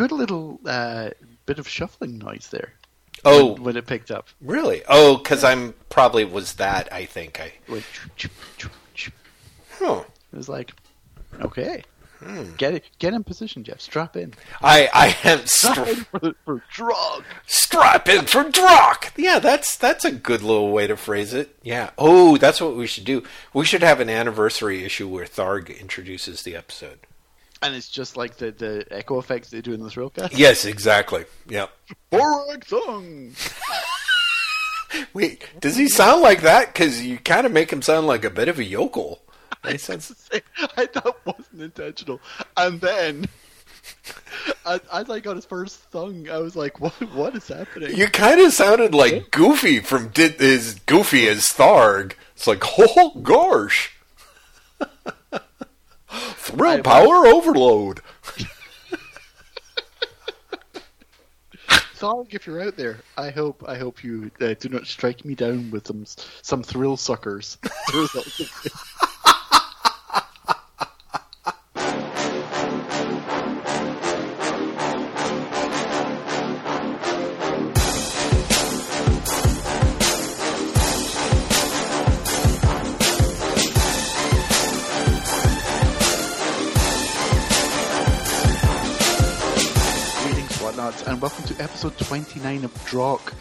good little uh, bit of shuffling noise there. Oh, when, when it picked up. really? Oh, because I'm probably was that. I think I. Like, choo, choo, choo. Huh. It was like, okay, get it, get in position, Jeff. Strap in. I I am Strap in for, for drug. strap in for Drokk. Yeah, that's that's a good little way to phrase it. Yeah. Oh, that's what we should do. We should have an anniversary issue where Tharg introduces the episode. And it's just like the, the echo effects they do in the Thrillcast. Yes, exactly. Yeah. Borag Thungg. Wait, does he sound like that? Because you kind of make him sound like a bit of a yokel. He sounds- I thought it wasn't intentional. And then, as, as I got his first thung, I was like, what What is happening? You kind of sounded like Goofy from did is Goofy as Tharg. It's like, oh gosh, thrill I- power overload. Tharg, if you're out there, I hope I hope you uh, do not strike me down with some some thrill suckers. episode 29 of Drokk,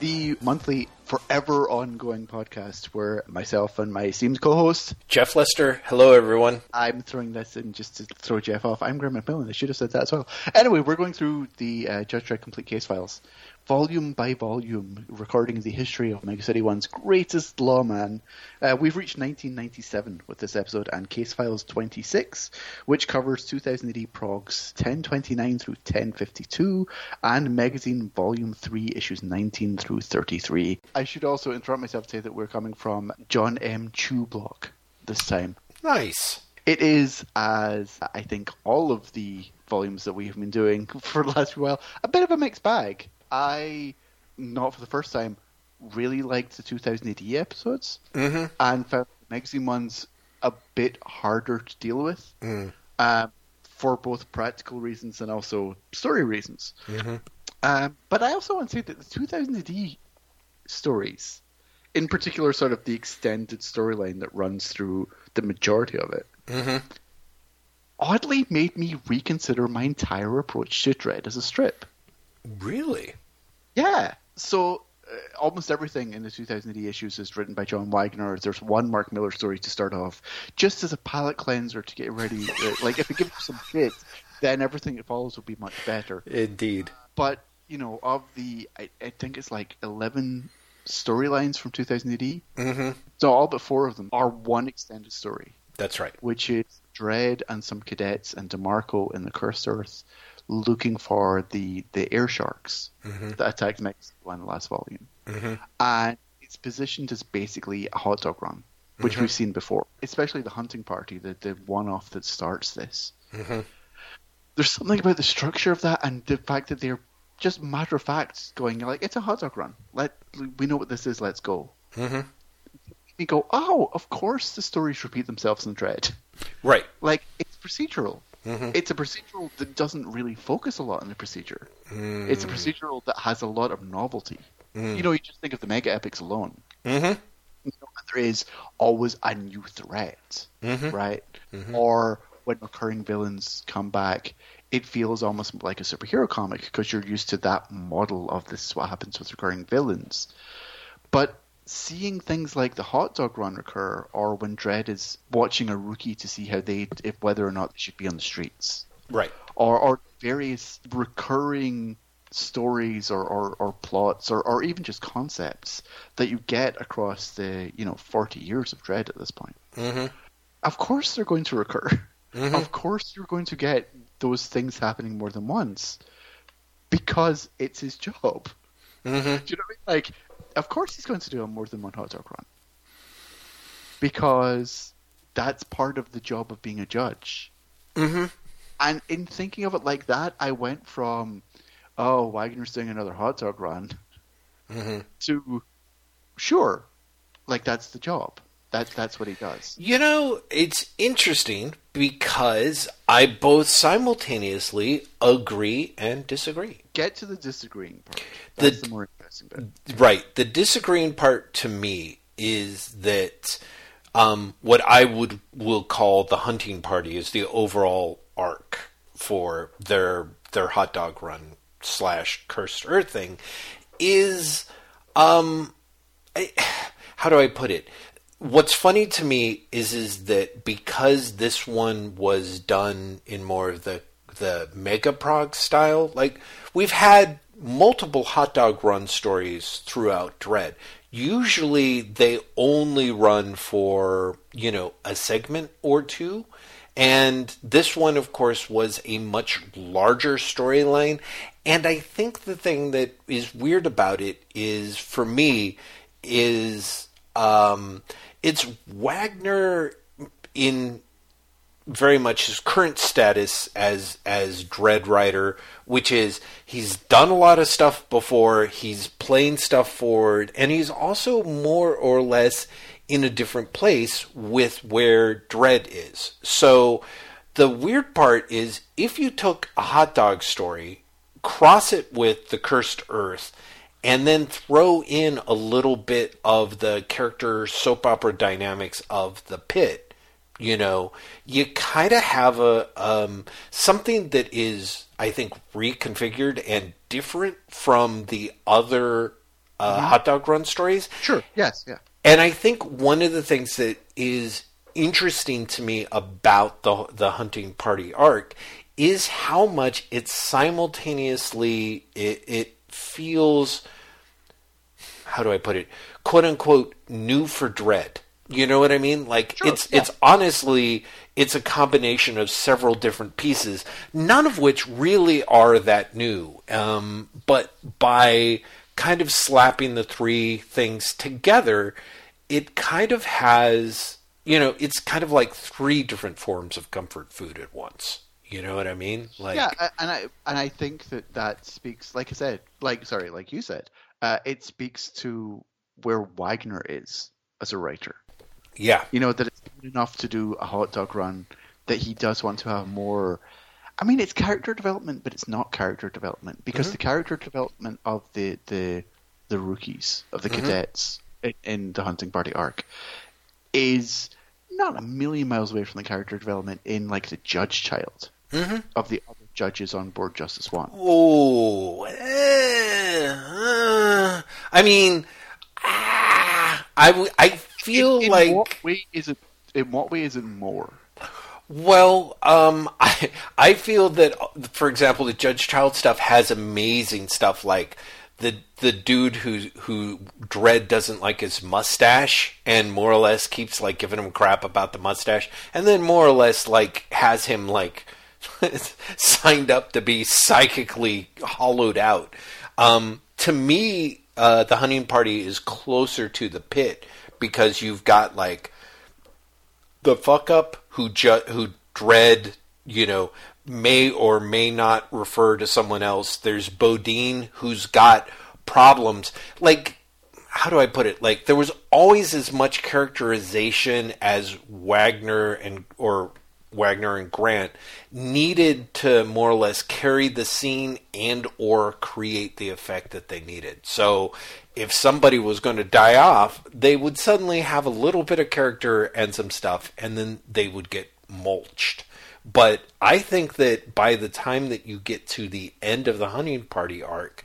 the monthly, forever ongoing podcast where myself and my esteemed co-host, Jeff Lester, hello everyone. I'm throwing this in just to throw Jeff off. I'm Graeme McMillan. I should have said that as well. Anyway, we're going through the uh, Judge Dredd Complete Case Files, volume by volume, recording the history of Mega City One's greatest lawman. Uh, we've reached 1997 with this episode and Case Files 26, which covers 2000 AD Progs 1029 through 1052 and Magazine Volume 3, issues 19 through 33. I should also interrupt myself to say that we're coming from John M. Chew Block this time. Nice. It is, as I think all of the volumes that we have been doing for the last while, a bit of a mixed bag. I, not for the first time, really liked the 2000 AD episodes Mm-hmm. and found the magazine ones a bit harder to deal with Mm. um, for both practical reasons and also story reasons. Mhm. Um, but I also want to say that the 2000 AD stories, in particular, sort of the extended storyline that runs through the majority of it, Mm-hmm. oddly made me reconsider my entire approach to Dredd as a strip. Really? Yeah. So uh, almost everything in the 2000 AD issues is written by John Wagner. There's one Mark Millar story to start off, just as a palate cleanser to get ready. Uh, like if it gives some bit, then everything that follows will be much better. Indeed. But you know, of the, I, I think it's like 11 storylines from 2000 AD. Mm-hmm. So all but four of them are one extended story. That's right. which is Dredd and some cadets and DeMarco in the Cursed Earth looking for the, the air sharks Mhm. that attacked Mexico in the last volume. Mm-hmm. And it's positioned as basically a hot dog run, which Mhm. we've seen before, especially the hunting party, the, the one off that starts this. Mm-hmm. There's something about the structure of that and the fact that they're just matter of fact going like it's a hot dog run. Let we know what this is. Let's go. Mm-hmm. You go, oh, of course the stories repeat themselves in Dredd. Right. Like it's procedural. Mm-hmm. it's a procedural that doesn't really focus a lot on the procedure. Mm. It's a procedural that has a lot of novelty. Mm. You know, you just think of the mega epics alone. Mm-hmm. You know, there is always a new threat, Mhm. right? Mhm. Or when recurring villains come back, it feels almost like a superhero comic because you're used to that model of this is what happens with recurring villains. But seeing things like the hot dog run recur, or when Dredd is watching a rookie to see how they, if whether or not they should be on the streets, Right. or, or various recurring stories or, or, or plots or, or even just concepts that you get across the you know 40 years of Dredd at this point Mm-hmm. of course they're going to recur Mhm. of course you're going to get those things happening more than once because it's his job Mm-hmm. do you know what I mean? Like, of course he's going to do a more than one hot dog run. Because that's part of the job of being a judge. Mm-hmm. And in thinking of it like that, I went from, oh, Wagner's doing another hot dog run, Mm-hmm. to, sure, like that's the job. That that's what he does. You know, it's interesting because I both simultaneously agree and disagree. Get to the disagreeing part. The- the, more interesting bit. Right. The disagreeing part to me is that um, what I would will call the hunting party is the overall arc for their their hot dog run slash cursed earth thing is um I, how do I put it? What's funny to me is is that because this one was done in more of the the mega prog style, like we've had multiple hot dog run stories throughout Dredd. Usually they only run for, you know, a segment or two. And this one, of course, was a much larger storyline. And I think the thing that is weird about it is, for me, is um, it's Wagner in very much his current status as as Dredd Writer, which is he's done a lot of stuff before, he's playing stuff forward, and he's also more or less in a different place with where Dredd is. So the weird part is if you took a hot dog story, cross it with the cursed earth, and then throw in a little bit of the character soap opera dynamics of the pit you know, you kind of have a um, something that is, I think, reconfigured and different from the other uh, hot dog run stories. Sure. Yes. Yeah. And I think one of the things that is interesting to me about the the hunting party arc is how much it simultaneously it, it feels how do I put it quote unquote new for Dredd. You know what I mean? Like Sure, it's yeah. it's honestly it's a combination of several different pieces, none of which really are that new. Um, but by kind of slapping the three things together, it kind of has you know it's kind of like three different forms of comfort food at once. You know what I mean? Like yeah, and I and I think that that speaks, like I said, like sorry, like you said, uh, it speaks to where Wagner is as a writer. Yeah, You know that it's good enough to do a hot dog run. That he does want to have more. I mean, it's character development, but it's not character development because the character development of the the the rookies of the cadets in, in the hunting party arc is not a million miles away from the character development in like the judge child of the other judges on board Justice One. Oh, eh, uh, I mean, ah, I, w- I feel in like what way is it? In what way is it more? well, um, I I feel that, for example, the Judge Child stuff has amazing stuff like the the dude who who Dredd doesn't like his mustache and more or less keeps like giving him crap about the mustache, and then more or less like has him like signed up to be psychically hollowed out. Um, to me, uh, the hunting party is closer to the pit because you've got like the fuck up who ju- who Dredd you know may or may not refer to someone else. There's Bodine who's got problems like how do I put it? Like there was always as much characterization as Wagner and or Wagner and Grant needed to more or less carry the scene and or create the effect that they needed. So if somebody was going to die off, they would suddenly have a little bit of character and some stuff and then they would get mulched. But I think that by the time that you get to the end of the hunting party arc,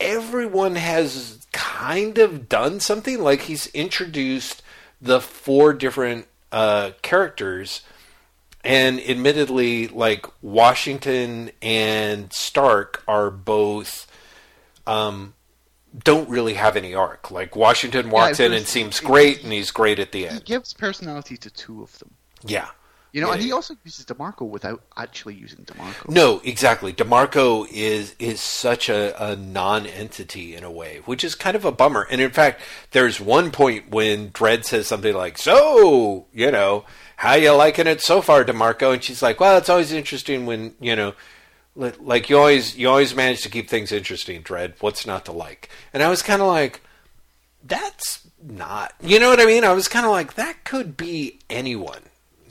everyone has kind of done something. Like he's introduced the four different uh, characters, and admittedly, like Washington and Stark are both um, don't really have any arc. Like Washington walks in and seems great, and he's great at the end. He gives personality to two of them. Yeah. You know, Yeah, and he also uses Demarco without actually using Demarco. No, exactly. Demarco is is such a, a non-entity in a way, which is kind of a bummer. And in fact, there's one point when Dredd says something like, "So, you know, how you liking it so far, Demarco?" And she's like, "Well, it's always interesting when you know." Like you always, you always manage to keep things interesting, Dredd. What's not to like? And I was kind of like, that's not. You know what I mean? I was kind of like, that could be anyone.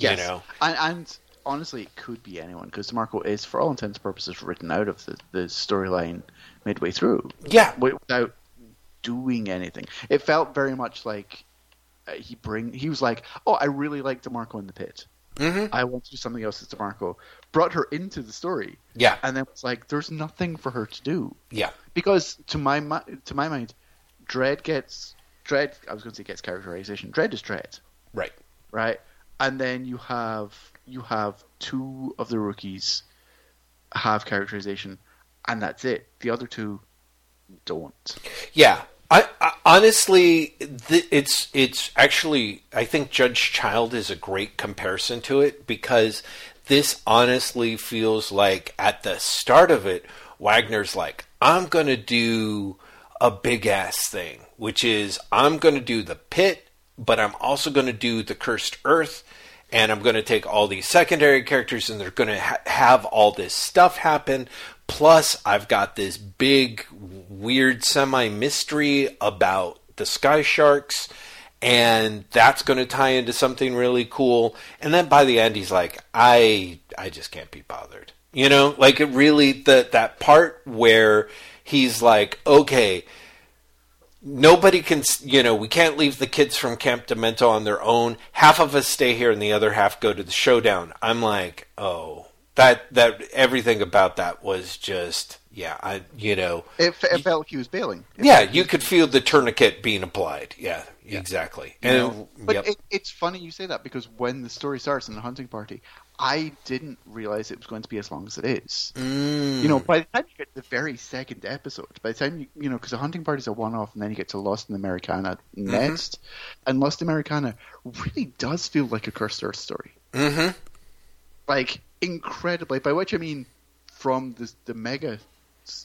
Yes. You know? And, and honestly, it could be anyone because DeMarco is, for all intents and purposes, written out of the, the storyline midway through Yeah. without doing anything. It felt very much like uh, he bring. He was like, "Oh, I really like DeMarco in the pit. hmm I want to do something else with DeMarco." Brought her into the story, Yeah. and then it's like, "There's nothing for her to do." Yeah. because to my to my mind, Dredd gets Dredd. I was going to say gets characterization. Dredd is Dredd, Right. right? And then you have you have two of the rookies have characterization, and that's it. The other two don't. Yeah. I, I honestly, th- it's it's actually I think Judge Child is a great comparison to it because this honestly feels like at the start of it, Wagner's like, I'm gonna do a big ass thing, which is I'm gonna do the pit, but I'm also gonna do the cursed earth, and I'm gonna take all these secondary characters, and they're gonna ha- have all this stuff happen. Plus, I've got this big, weird semi mystery about the Sky Sharks, and that's going to tie into something really cool. And then by the end, he's like, "I, I just can't be bothered." You know, like it really that that part where he's like, "Okay." Nobody can, you know, we can't leave the kids from Camp Demento on their own. Half of us stay here and the other half go to the showdown. I'm like, oh, that, that, everything about that was just, yeah, I, you know, It, it felt like he was bailing. It yeah, felt like he you could feel the tourniquet being applied. Yeah, exactly. you And know? But yep. it, it's funny you say that because when the story starts in the hunting party, I didn't realize it was going to be as long as it is. Mm. You know, by the time you get to the very second episode, by the time you, you know, because the hunting party is a one-off, and then you get to Lost in Americana Mm-hmm. next, and Lost in Americana really does feel like a cursed earth story, hmm like incredibly. By which I mean from the the mega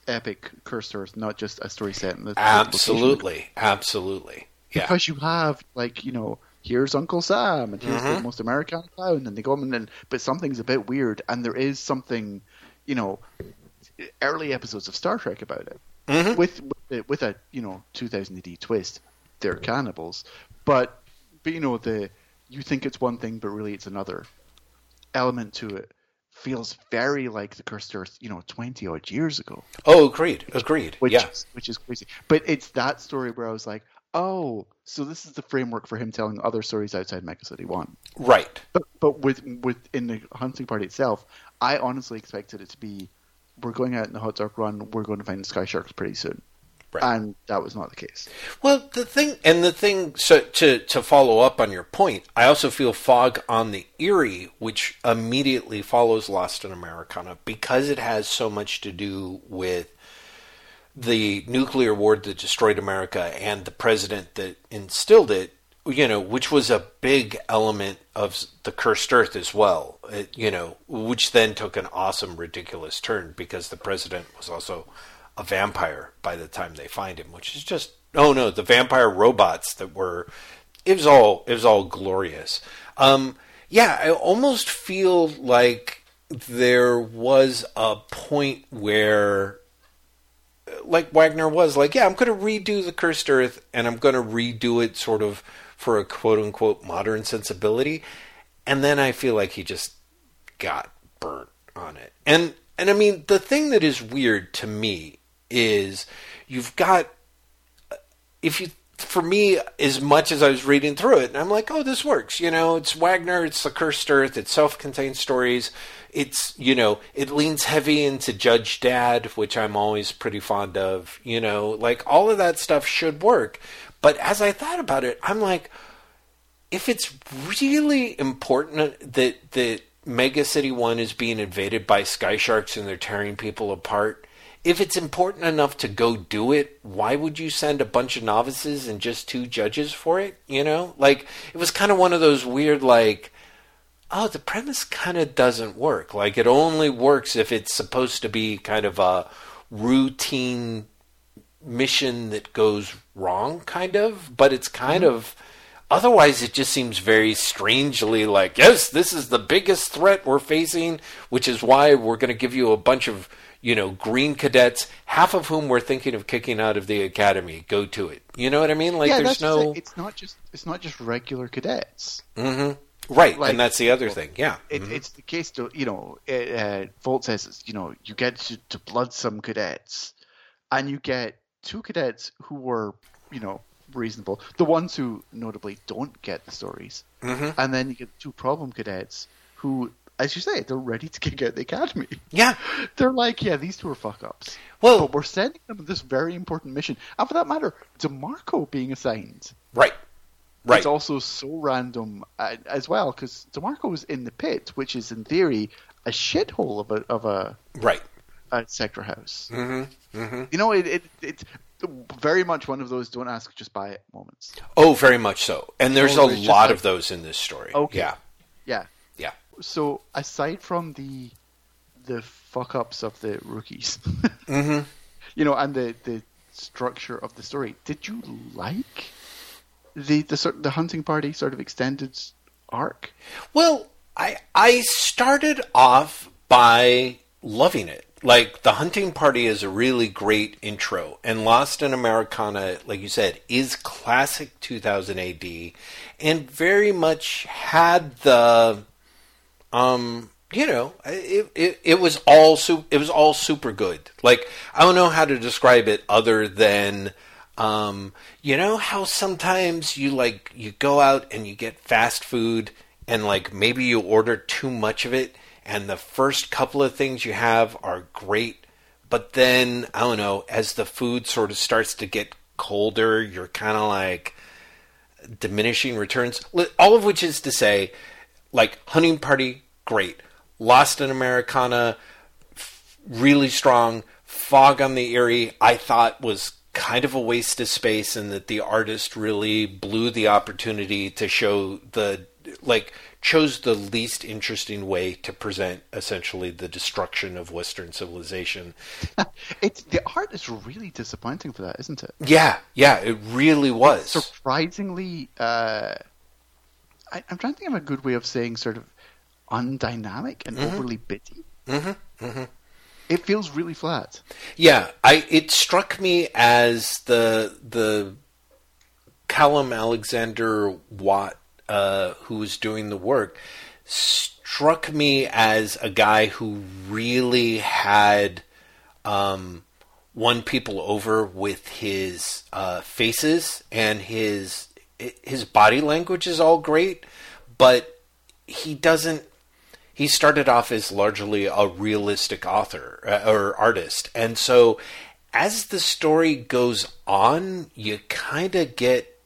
epic cursed earth, not just a story set in the. Absolutely, absolutely. Yeah, because you have like you know here's Uncle Sam and here's Mm-hmm. the most American town and they go in and but something's a bit weird and there is something you know early episodes of Star Trek about it Mhm. with with, with a you know 2000 AD twist they're cannibals but but you know the you think it's one thing but really it's another element to it feels very like the Cursed Earth you know 20 odd years ago Oh, agreed, agreed. which yeah, which is crazy. But it's that story where I was like, oh, so this is the framework for him telling other stories outside Mega City One. right. But but with within the hunting party itself, I honestly expected it to be, we're going out in the hot dog run, we're going to find sky sharks pretty soon, Right. and that was not the case. Well, the thing, and the thing, so to to follow up on your point, I also feel fog on the Erie, which immediately follows Lost in Americana because it has so much to do with the nuclear war that destroyed America and the president that instilled it. You know, which was a big element of the cursed earth as well. It, you know, which then took an awesome, ridiculous turn because the president was also a vampire by the time they find him, which is just oh no, the vampire robots that were it was all it was all glorious. Um, yeah, I almost feel like there was a point where like Wagner was like, yeah, I'm going to redo the Cursed Earth and I'm going to redo it sort of for a quote unquote modern sensibility. And then I feel like he just got burnt on it. And and I mean, the thing that is weird to me is you've got if you for me as much as I was reading through it I'm like, "Oh, this works." You know, it's Wagner, it's the Cursed Earth, it's self-contained stories. It's, you know, it leans heavy into Judge Dad, which I'm always pretty fond of, you know, like all of that stuff should work. But as I thought about it, I'm like if it's really important that that Mega City One is being invaded by sky sharks and they're tearing people apart, if it's important enough to go do it, why would you send a bunch of novices and just two judges for it? You know, like it was kind of one of those weird like. Oh, the premise kind of doesn't work. Like it only works if it's supposed to be kind of a routine mission that goes wrong, kind of. But it's kind of Otherwise, it just seems very strangely like, yes, this is the biggest threat we're facing, which is why we're going to give you a bunch of, you know, green cadets, half of whom we're thinking of kicking out of the academy. Go to it. You know what I mean? Like, yeah, there's no. it. It's not just it's not just regular cadets. Mm-hmm. Right, Like- and that's the other thing. Yeah. It, It's the case to you know, uh, uh, Volt says you know you get to, to blood some cadets, and you get two cadets who were you know reasonable, the ones who notably don't get the stories, Mhm. and then you get two problem cadets who, as you say, they're ready to kick out the academy. Yeah. They're like, yeah, these two are fuck ups. Well- but we're sending them this very important mission, and for that matter, Demarco being assigned. Right. Right. It's also so random uh, as well because Demarco's in the pit, which is in theory a shithole of a of a, right. a sector house. Mm-hmm. Mm-hmm. You know, it, it it's very much one of those don't ask, just buy it moments. Oh, very much so. And there's Oh, a lot like- of those in this story. Okay. Yeah. Yeah. Yeah. So aside from the the fuck ups of the rookies, Mm-hmm. you know, and the the structure of the story, did you like the the sort the hunting party sort of extended arc? Well, I I started off by loving it. Like the hunting party is a really great intro, and Lost in Americana, like you said, is classic 2000 AD, and very much had the, um, you know, it it, it was all su- it was all super good. Like I don't know how to describe it other than. Um, you know how sometimes you like you go out and you get fast food and like maybe you order too much of it and the first couple of things you have are great but then I don't know as the food sort of starts to get colder you're kind of like diminishing returns all of which is to say like hunting party great. Lost in americana really strong. Fog on the erie i thought was kind of a waste of space and that the artist really blew the opportunity to show the like chose the least interesting way to present essentially the destruction of western civilization It's the art is really disappointing for that, isn't it? yeah yeah it really was surprisingly uh, I, I'm trying to think of a good way of saying sort of undynamic and overly bitty. Mm-hmm, mm-hmm. It feels really flat. Yeah, I it struck me as the the Callum Alexander Watt, uh, who was doing the work, struck me as a guy who really had um, won people over with his uh, faces and his his body language is all great, but he doesn't he started off as largely a realistic author uh, or artist. And so as the story goes on you kind of get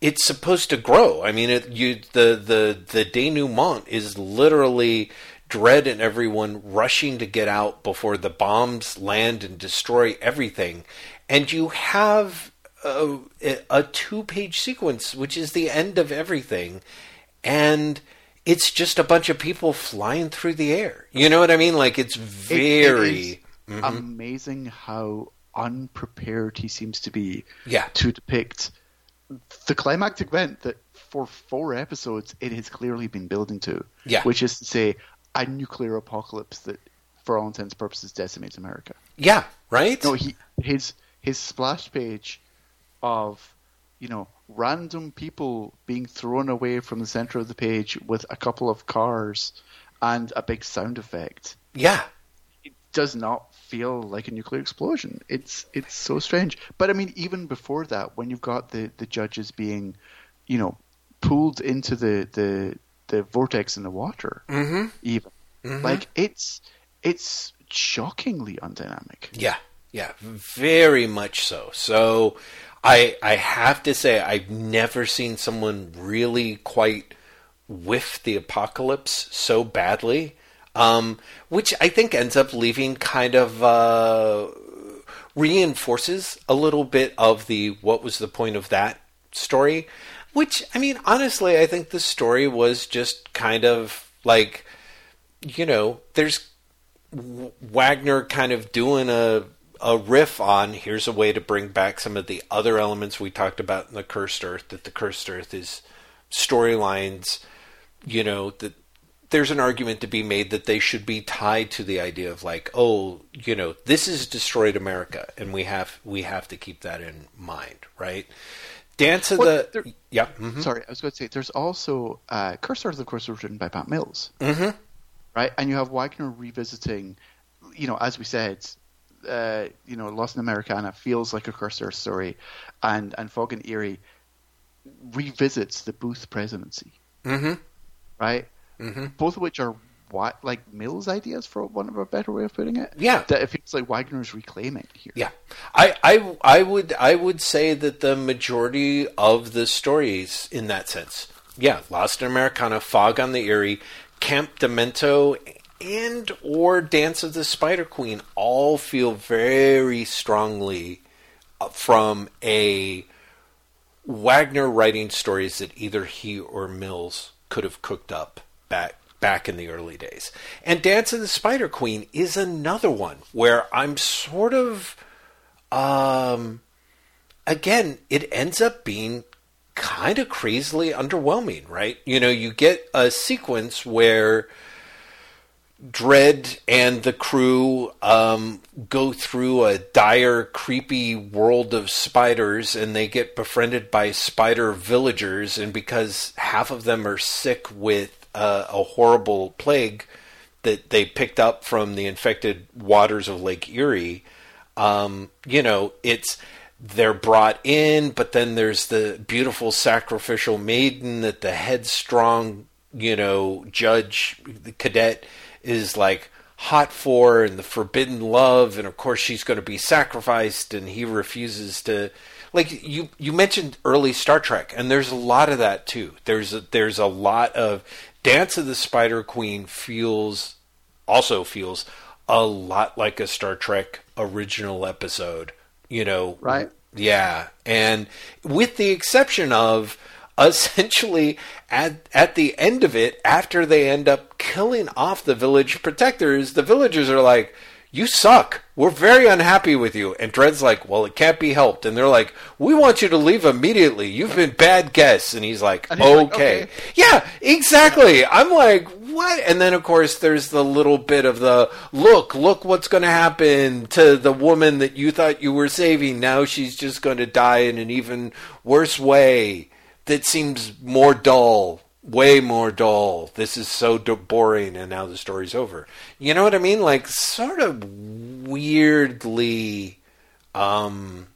it's supposed to grow. I mean it, you the the the denouement is literally Dredd and everyone rushing to get out before the bombs land and destroy everything. And you have a, a two page sequence which is the end of everything. And it's just a bunch of people flying through the air. You know what I mean? Like it's It- very it is mm-hmm. amazing how unprepared he seems to be Yeah. to depict the climactic event that for four episodes it has clearly been building to. Yeah. Which is to say, a nuclear apocalypse that, for all intents and purposes, decimates America. yeah, right? No, he his his splash page of you know random people being thrown away from the center of the page with a couple of cars and a big sound effect. yeah. It does not feel like a nuclear explosion. It's it's so strange. But I mean, even before that, when you've got the the judges being, you know, pulled into the the the vortex in the water, Mhm. even like it's it's shockingly undynamic. Yeah, yeah, very much so. So, I I have to say I've never seen someone really quite whiff the apocalypse so badly, um, which I think ends up leaving kind of uh, reinforces a little bit of the what was the point of that story. Which I mean, honestly, I think the story was just kind of like, you know, there's Wagner kind of doing a a riff on here's a way to bring back some of the other elements we talked about in the Cursed Earth. That the Cursed Earth is storylines, you know that there's an argument to be made that they should be tied to the idea of like, oh, you know, this is destroyed America, and we have we have to keep that in mind, right? Dance of Well, the there- yeah, mhm. Sorry, I was going to say there's also uh, Cursed Earth, of course, was written by Pat Mills, Mhm. right? And you have Wagner revisiting, you know, as we said, uh, you know, Lost in Americana feels like a Earth story, and and Fog and Erie revisits the Booth presidency, Mhm. right? Mhm. Both of which are what like Mills ideas, for one of a better way of putting it. Yeah. that it feels like Wagner's reclaiming here. Yeah, I, I, I would, I would say that the majority of the stories, in that sense, yeah, Lost in Americana, Fog on the Erie, Camp Demento, and or Dance of the Spider Queen, all feel very strongly uh, from a Wagner writing stories that either he or Mills could have cooked up back back in the early days. And Dance of the Spider Queen is another one where I'm sort of um again, it ends up being kind of crazily underwhelming, right? You know, you get a sequence where Dredd and the crew um, go through a dire, creepy world of spiders, and they get befriended by spider villagers. And because half of them are sick with uh, a horrible plague that they picked up from the infected waters of Lake Erie, um, you know, it's they're brought in, but then there's the beautiful sacrificial maiden that the headstrong, you know, judge, the cadet is like hot for and the forbidden love and of course she's going to be sacrificed and he refuses to like you you mentioned early Star Trek and there's a lot of that too there's a, there's a lot of Dance of the Spider Queen feels also feels a lot like a Star Trek original episode you know Right. yeah and with the exception of essentially at at the end of it after they end up killing off the village protectors the villagers are like you suck. We're very unhappy with you. And Dredd's like well it can't be helped. And they're like we want you to leave immediately. You've been bad guests. And he's like And he's like, okay. "Okay." yeah exactly. I'm like what? And then of course there's the little bit of the look look what's going to happen to the woman that you thought you were saving. Now she's just going to die in an even worse way that seems more dull way more dull. This is so boring and now the story's over. You know what i mean? Like sort of weirdly um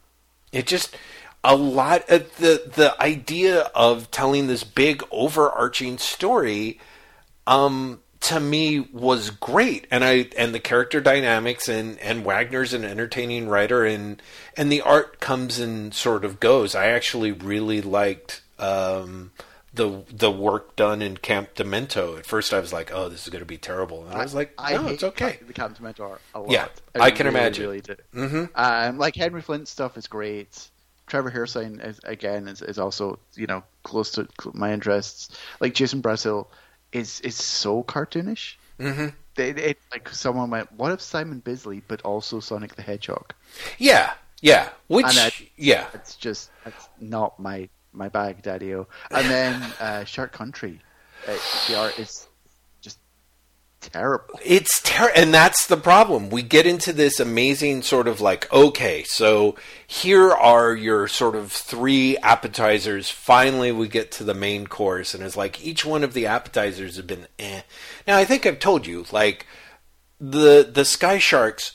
it just a lot of the the idea of telling this big overarching story um to me was great. And i and the character dynamics and and wagner's an entertaining writer and and the art comes and sort of goes. I actually really liked um the the work done in camp demento at first i was like oh this is going to be terrible and i was like I no it's okay the Captain Mentor a lot. Yeah, I can really, imagine. Really do. hmm Um, like Henry Flint stuff is great. Trevor Hairsine is again is, is also you know close to my interests. Like Jason Brashill is is so cartoonish. hmm It, it, like someone went, what if Simon Bisley, but also Sonic the Hedgehog? yeah yeah which yeah It's just that's not my my bag, Daddy-O. And then uh, Shark Country, uh, the art is just terrible. It's terrible, and that's the problem. We get into this amazing sort of like, okay, so here are your sort of three appetizers. Finally, we get to the main course, and it's like each one of the appetizers have been eh. Now, I think I've told you, like the the Sky Sharks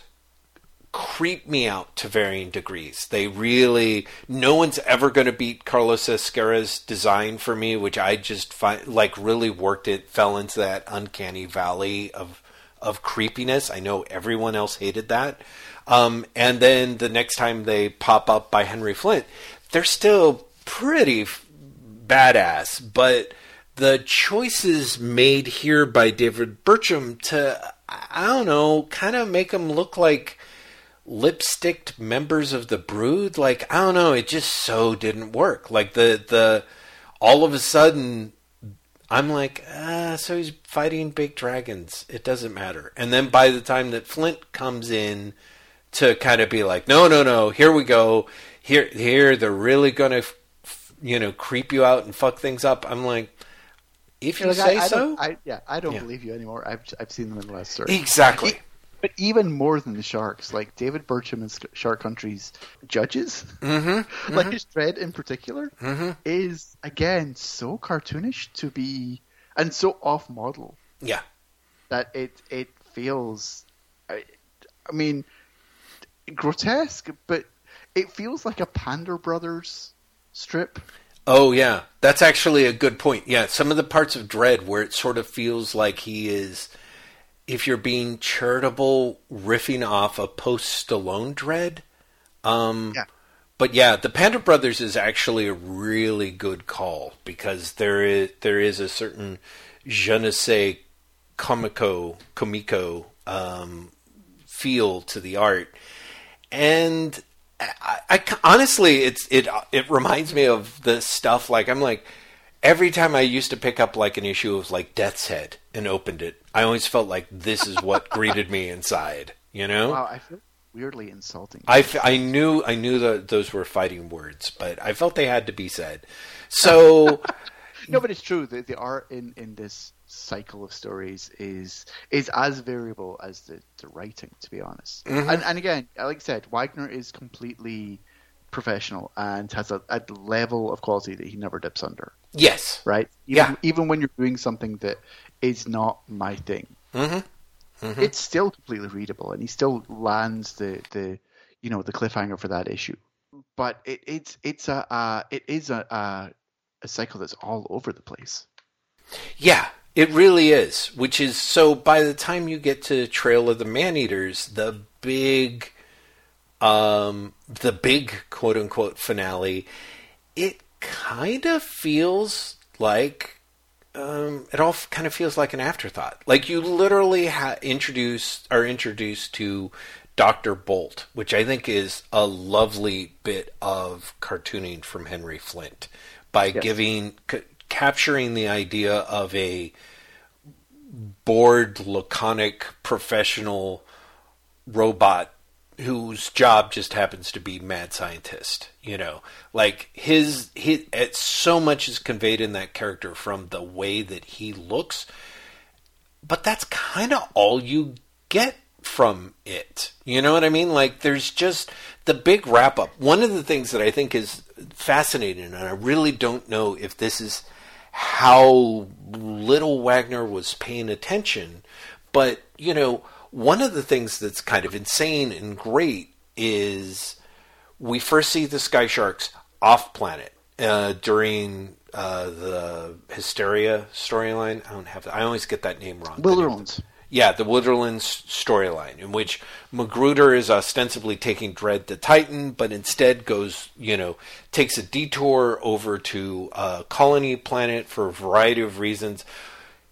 creep me out to varying degrees. They really no one's ever going to beat Carlos Ezquerra's design for me, which I just find like really worked it fell into that uncanny valley of of creepiness. I know everyone else hated that. Um, and then the next time they pop up by Henry Flint, they're still pretty f- badass, but the choices made here by David Bertram to I don't know, kind of make them look like lipsticked members of the brood like i don't know it just so didn't work like the the all of a sudden i'm like ah so he's fighting big dragons it doesn't matter and then by the time that flint comes in to kind of be like, no, no, no, here we go. Here, here, they're really gonna, you know, creep you out and fuck things up. I'm like, if you Like, say I, I so, I, yeah, I don't Yeah. believe you anymore. I've I've seen them in the last story. exactly. But even more than the sharks, like David Bircham and Shark Country's judges, Mm-hmm. like his Dredd in particular, Mm-hmm. is again so cartoonish to be and so off model Yeah. that it it feels. I, I mean, grotesque, but it feels like a Pander Brothers strip. Oh yeah, that's actually a good point. Yeah, some of the parts of Dredd where it sort of feels like he is, if you're being charitable, riffing off a post Stallone Dredd. Um, Yeah. But yeah, the Pander Brothers is actually a really good call because there is there is a certain je ne sais comico comico um, feel to the art, and I, I honestly, it's it it reminds me of the stuff like I'm like every time I used to pick up like an issue of like Death's Head and opened it, I always felt like this is what greeted me inside. You know, Wow, I feel weirdly insulting. I, f- I knew I knew that those were fighting words, but I felt they had to be said. So No, but it's true. The, the art in, in this cycle of stories is is as variable as the, the writing, to be honest. Mhm. And, and again, like I said, Wagner is completely professional and has a, a level of quality that he never dips under. yes, Right? Even, Yeah. Even when you're doing something that is not my thing, hmm it's still completely readable, and he still lands the, the you know the cliffhanger for that issue. But it, it's it's a uh, it is a, a a cycle that's all over the place. yeah, it really is. Which is so. By the time you get to Trail of the Maneaters, the big, um, the big quote unquote finale, it kind of feels like um, it all kind of feels like an afterthought. Like you literally ha- introduce are introduced to Doctor Bolt, which I think is a lovely bit of cartooning from Henry Flint by giving c- capturing the idea of a bored, laconic, professional robot whose job just happens to be mad scientist you know? Like his his so much is conveyed in that character from the way that he looks but that's kind of all you get from it. You know what i mean? Like there's just the big wrap up one of the things that i think is fascinating and i really don't know if this is how little wagner was paying attention but you know one of the things that's kind of insane and great is we first see the sky sharks off planet uh, during uh, the hysteria storyline. I don't have. I always get that name wrong. Wilderlands. Yeah, the Wilderlands storyline, in which Magruder is ostensibly taking Dredd to Titan, but instead goes, you know, takes a detour over to a colony planet for a variety of reasons.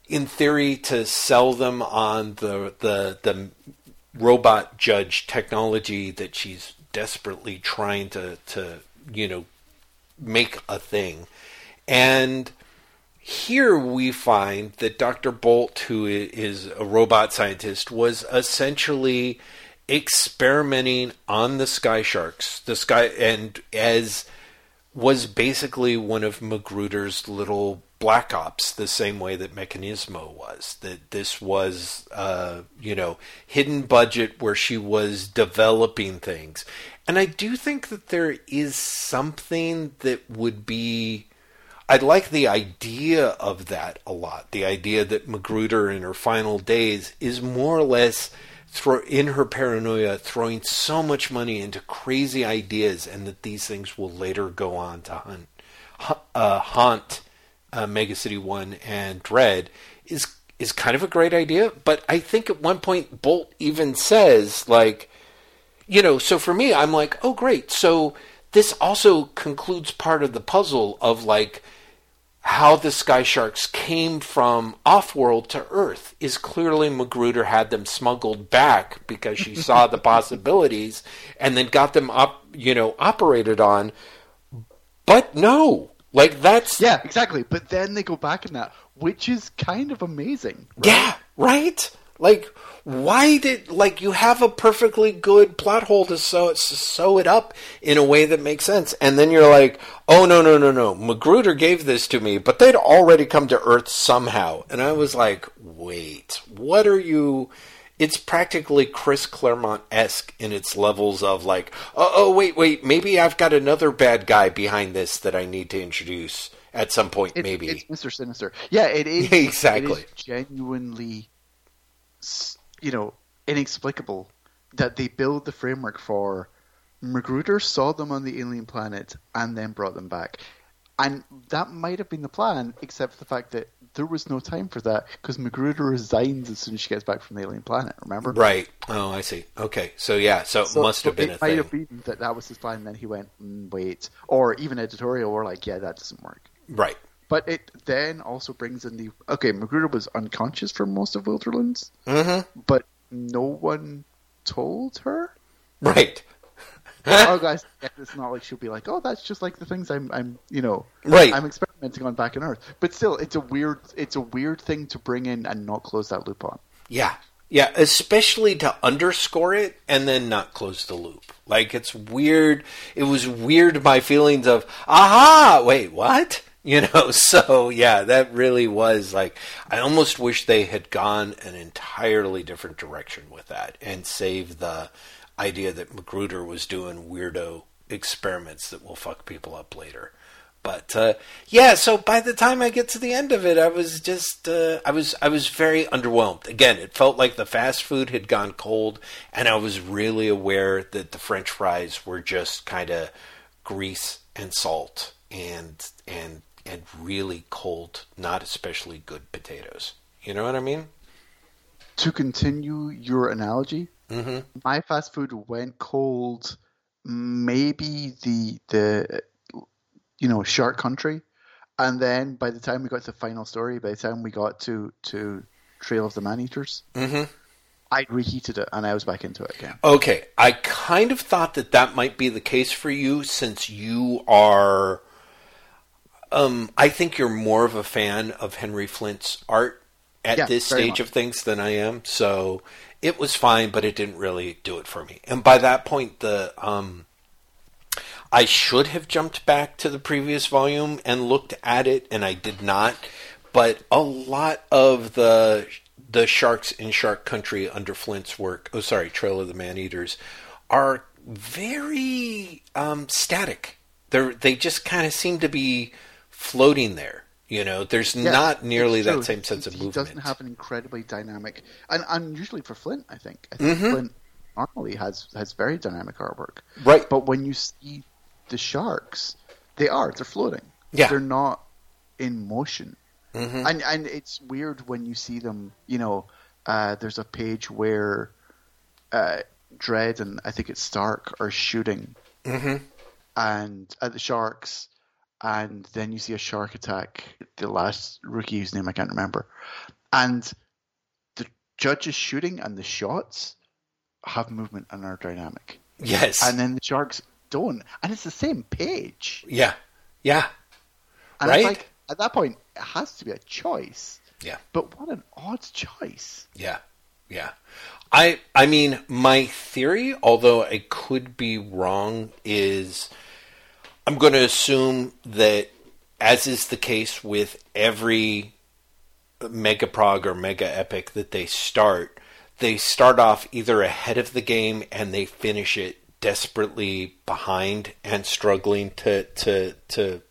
In theory, to sell them on the the the robot judge technology that she's desperately trying to to you know make a thing, and here we find that Dr. Bolt, who is a robot scientist, was essentially experimenting on the sky sharks. The sky and as was basically one of Magruder's little black ops, the same way that Mechanismo was. That this was, uh, you know, hidden budget where she was developing things. And I do think that there is something that would be. I like the idea of that a lot. The idea that Magruder in her final days is more or less throw in her paranoia throwing so much money into crazy ideas and that these things will later go on to hunt hu- uh, haunt uh, Mega City 1 and Dredd is is kind of a great idea, but I think at one point Bolt even says like you know, so for me, I'm like, oh, great. So this also concludes part of the puzzle of like how the Sky Sharks came from off-world to Earth. Is clearly Magruder had them smuggled back because she saw the possibilities and then got them up, you know, operated on. But no, like that's Yeah, exactly. But then they go back in that, which is kind of amazing. right? yeah, right, Like, why did like you have a perfectly good plot hole to sew to sew it up in a way that makes sense, and then you're like, oh no no no no, Magruder gave this to me, but they'd already come to Earth somehow, and I was like, wait, what are you? It's practically Chris Claremont esque in its levels of like, oh, oh wait wait, maybe I've got another bad guy behind this that I need to introduce at some point, It's, maybe. it's Mr. Sinister. Yeah, it is Exactly. It is genuinely, you know, inexplicable that they build the framework for. Magruder saw them on the alien planet and then brought them back, and that might have been the plan, except for the fact that there was no time for that because Magruder resigns as soon as she gets back from the alien planet. Remember? Right. Oh, I see. Okay. So yeah. So, So- it must have been it a might thing. have been that that was his plan, and then he went, mm, "Wait," or even editorial were like, "Yeah, that doesn't work." Right. But it then also brings in the okay. Magruder was unconscious for most of Wilderlands, Mm-hmm. but no one told her. Right. oh, guys, it's not like she'll be like, "Oh, that's just like the things I'm, I'm, you know, Right. I'm experimenting on back on Earth." But still, it's a weird, it's a weird thing to bring in and not close that loop on. Yeah. Yeah, especially to underscore it and then not close the loop. Like it's weird. It was weird my feelings of, aha, wait, what? You know, so yeah, that really was like I almost wish they had gone an entirely different direction with that and save the idea that Magruder was doing weirdo experiments that will fuck people up later. But uh, yeah, so by the time I get to the end of it, I was just uh, I was I was very underwhelmed. Again, it felt like the fast food had gone cold, and I was really aware that the French fries were just kind of grease and salt and and and really cold, not especially good potatoes. You know what I mean? To continue your analogy, hmm my fast food went cold. Maybe the the you know Shark Country, and then by the time we got to the final story, by the time we got to to Trail of the Man Eaters, hmm I reheated it and I was back into it again. Okay, I kind of thought that that might be the case for you since you are. Um, I think you're more of a fan of Henry Flint's art at Yeah, this stage much. of things than I am. So it was fine, but it didn't really do it for me. And by that point, the um, I should have jumped back to the previous volume and looked at it, and I did not. But a lot of the the sharks in Shark Country under Flint's work, oh sorry, Trail of the Man Eaters, are very um, static. They they just kind of seem to be floating there. You know, there's Yeah, not nearly that true. same sense of movement. He doesn't have an incredibly dynamic, and unusually for Flint, I think. I think Mhm. Flint normally has has very dynamic artwork. Right. But when you see the sharks, they are they're floating. Yeah. They're not in motion. Mhm. And and it's weird when you see them. You know, uh, there's a page where uh, Dredd and I think it's Stark are shooting Mhm. and at the sharks, and then you see a shark attack the last rookie whose name I can't remember, and the judge is shooting, and the shots have movement and are dynamic, Yes. and then the sharks don't, and it's the same page, yeah. Yeah. and Right? like at that point it has to be a choice, Yeah. but what an odd choice. Yeah. Yeah. I I mean my theory, although I could be wrong, is I'm going to assume that as is the case with every mega prog or mega epic that they start, they start off either ahead of the game and they finish it desperately behind and struggling to to to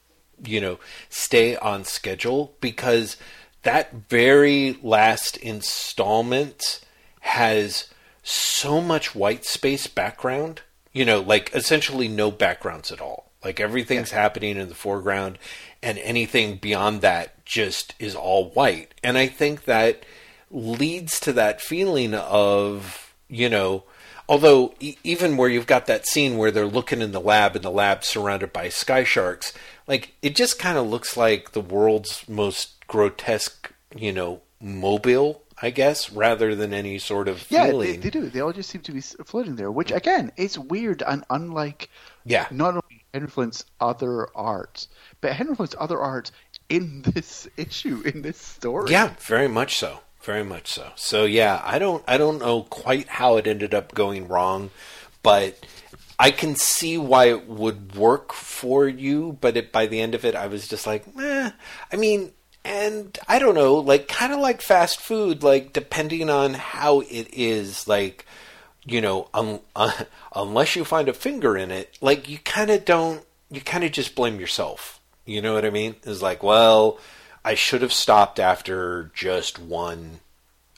you know stay on schedule because that very last installment has so much white space background you know like essentially no backgrounds at all like everything's happening in the foreground and anything beyond that just is all white. And i think that leads to that feeling of you know although e- even where you've got that scene where they're looking in the lab and the lab's surrounded by sky sharks like it just kind of looks like the world's most grotesque you know mobile i guess rather than any sort of Yeah, feeling. they, they do. They all just seem to be floating there, which again it's weird and unlike yeah. not Flint's other art, but influence other art in this issue, in this story. yeah very much so very much so. So yeah, I don't I don't know quite how it ended up going wrong, but I can see why it would work for you. But it, by the end of it, I was just like. I mean, and I don't know, like kind of like fast food, like depending on how it is, like you know, un, uh, unless you find a finger in it, like you kind of don't, you kind of just blame yourself. You know what I mean? It's like, well, I should have stopped after just one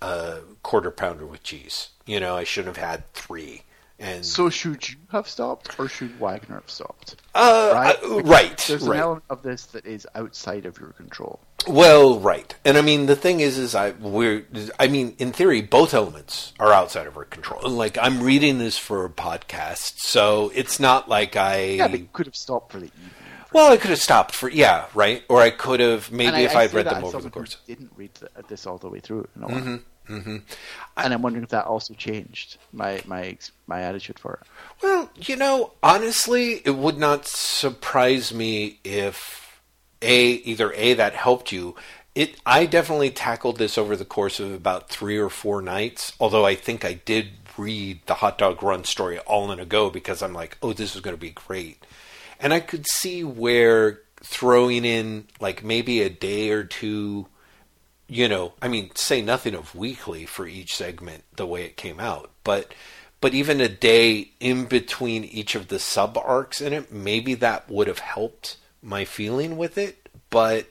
uh, quarter pounder with cheese. You know, I shouldn't have had three. And so, should you have stopped, or should Wagner have stopped? Uh, right. Uh, right. There's right. an element of this that is outside of your control. Well, right. And I mean, the thing is, is I we're I mean, in theory, both elements are outside of our control. Like I'm reading this for a podcast, so it's not like I yeah, but could have stopped for the evening. Well, I could have stopped for yeah, right. Or I could have maybe if I, would read them over the course. I didn't read the, this all the way through. You know? Mm-hmm. Mm-hmm. And I'm wondering if that also changed my my my attitude for it. Well, you know, honestly, it would not surprise me if a either a that helped you. It I definitely tackled this over the course of about three or four nights. Although I think I did read the hot dog run story all in a go because I'm like, oh, this is going to be great, and I could see where throwing in like maybe a day or two you know, I mean, say nothing of weekly for each segment the way it came out, but but even a day in between each of the sub arcs in it, maybe that would have helped my feeling with it, but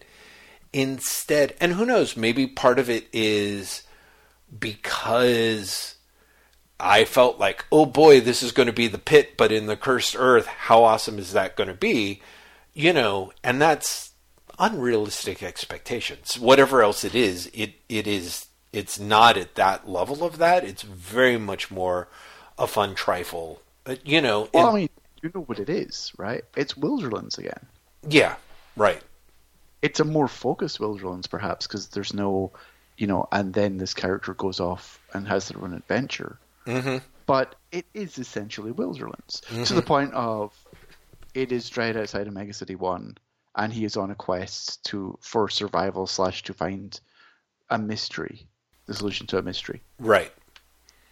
instead, and who knows, maybe part of it is because I felt like, oh boy, this is going to be the pit, but in the cursed earth, how awesome is that going to be? You know, and that's unrealistic expectations. Whatever else it is, it it is it's not at that level of that. It's very much more a fun trifle. But, you know, well, I mean, you know what it is, right? It's Wilderlands again. Yeah, right. It's a more focused Wilderlands, perhaps, because there's no, you know, and then this character goes off and has their own adventure. Mm-hmm. But it is essentially Wilderlands mm-hmm. to the point of it is right outside of Mega City One and he is on a quest to for survival slash to find a mystery, the solution to a mystery. Right.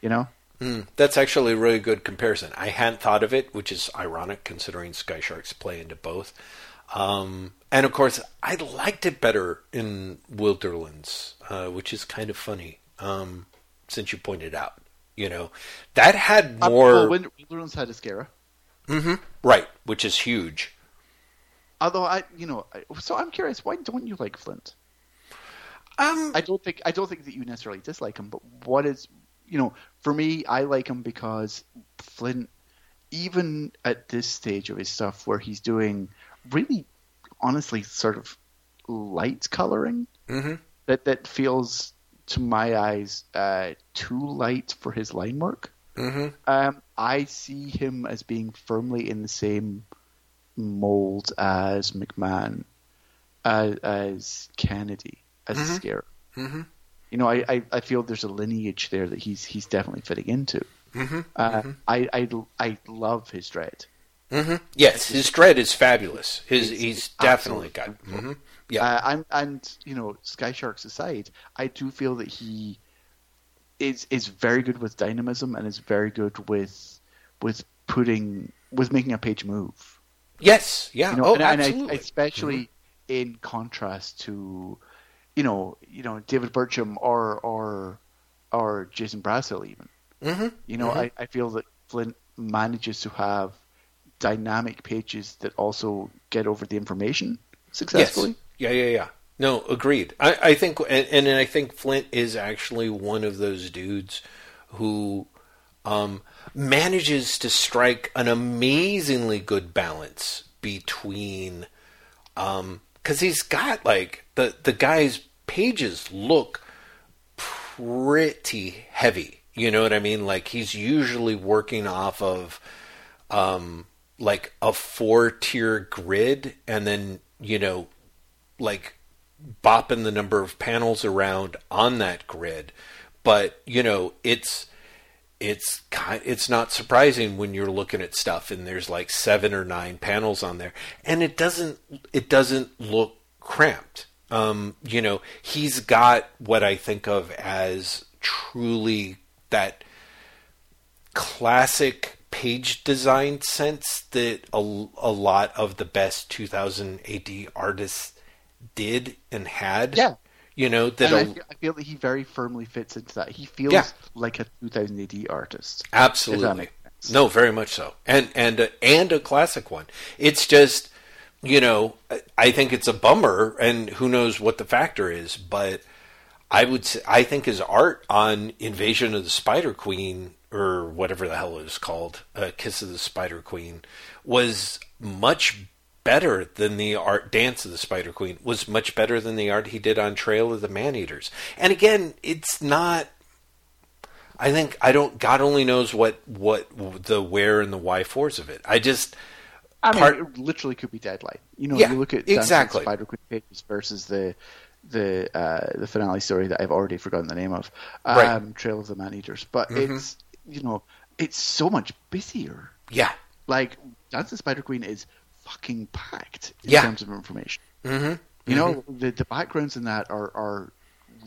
You know. Mm, that's actually a really good comparison. I hadn't thought of it, which is ironic considering Sky Sharks play into both. Um, and of course, I liked it better in Wilderlands, uh, which is kind of funny. Um, since you pointed out, you know, that had more. Uh, well, Wilderlands had Ezquerra. Mm-hmm. Right, which is huge. Although I, you know, so I'm curious, why don't you like Flint? Um, I don't think I don't think that you necessarily dislike him, but what is, you know, for me, I like him because Flint, even at this stage of his stuff, where he's doing really, honestly, sort of light coloring, mm-hmm. that that feels to my eyes uh, too light for his line work. Mm-hmm. Um, I see him as being firmly in the same mold as McMahon, as, as Kennedy, as Mhm. Scare. Mm-hmm. You know, I, I, I feel there's a lineage there that he's he's definitely fitting into. Mm-hmm. Uh, I, I I love his Dredd. Mm-hmm. Yes, his Dredd is fabulous. His he's definitely got. Mm-hmm. Yeah. Uh, and and you know, Sky Sharks aside, I do feel that he is is very good with dynamism and is very good with with putting with making a page move. Yes. Yeah. You know, oh, and, and absolutely. I, especially in contrast to, you know, you know David Bircham or or or Jason Brashill even. mm-hmm. You know, I, I feel that Flint manages to have dynamic pages that also get over the information successfully. Yes. Yeah, yeah, yeah. No, agreed. I, I think, and, and I think Flint is actually one of those dudes who um, manages to strike an amazingly good balance between, because he's got like the the guy's pages look pretty heavy. You know what I mean? Like he's usually working off of um, like a four tier grid, and then you know, like bopping the number of panels around on that grid. But you know, it's it's kind it's not surprising when you're looking at stuff and there's like seven or nine panels on there, and it doesn't it doesn't look cramped. Um, you know, he's got what I think of as truly that classic page design sense that a, a lot of the best 2000 AD artists did and had. Yeah. You know, that I, feel, I feel that he very firmly fits into that. He feels Yeah. like a 2000 AD artist. Absolutely. No, very much so. And and uh, and a classic one. It's just you know, I think it's a bummer and who knows what the factor is, but I would say, I think his art on Invasion of the Spider Queen or whatever the hell it was called, uh, Kiss of the Spider Queen was much better than the art Dance of the Spider Queen was much better than the art he did on Trail of the Maneaters. And again, it's not I think I don't. God only knows what what the where and the why fours of it. I just I mean, Part- it literally could be Deadline. You know, Yeah, you look at exactly. Spider Queen pages versus the the uh, the finale story that I've already forgotten the name of, um, Right. Mm-hmm. Trail of the Maneaters. But it's you know, it's so much busier. yeah Like Dance of the Spider Queen is fucking packed in Yeah. terms of information. Mm-hmm. You know, the the backgrounds in that are are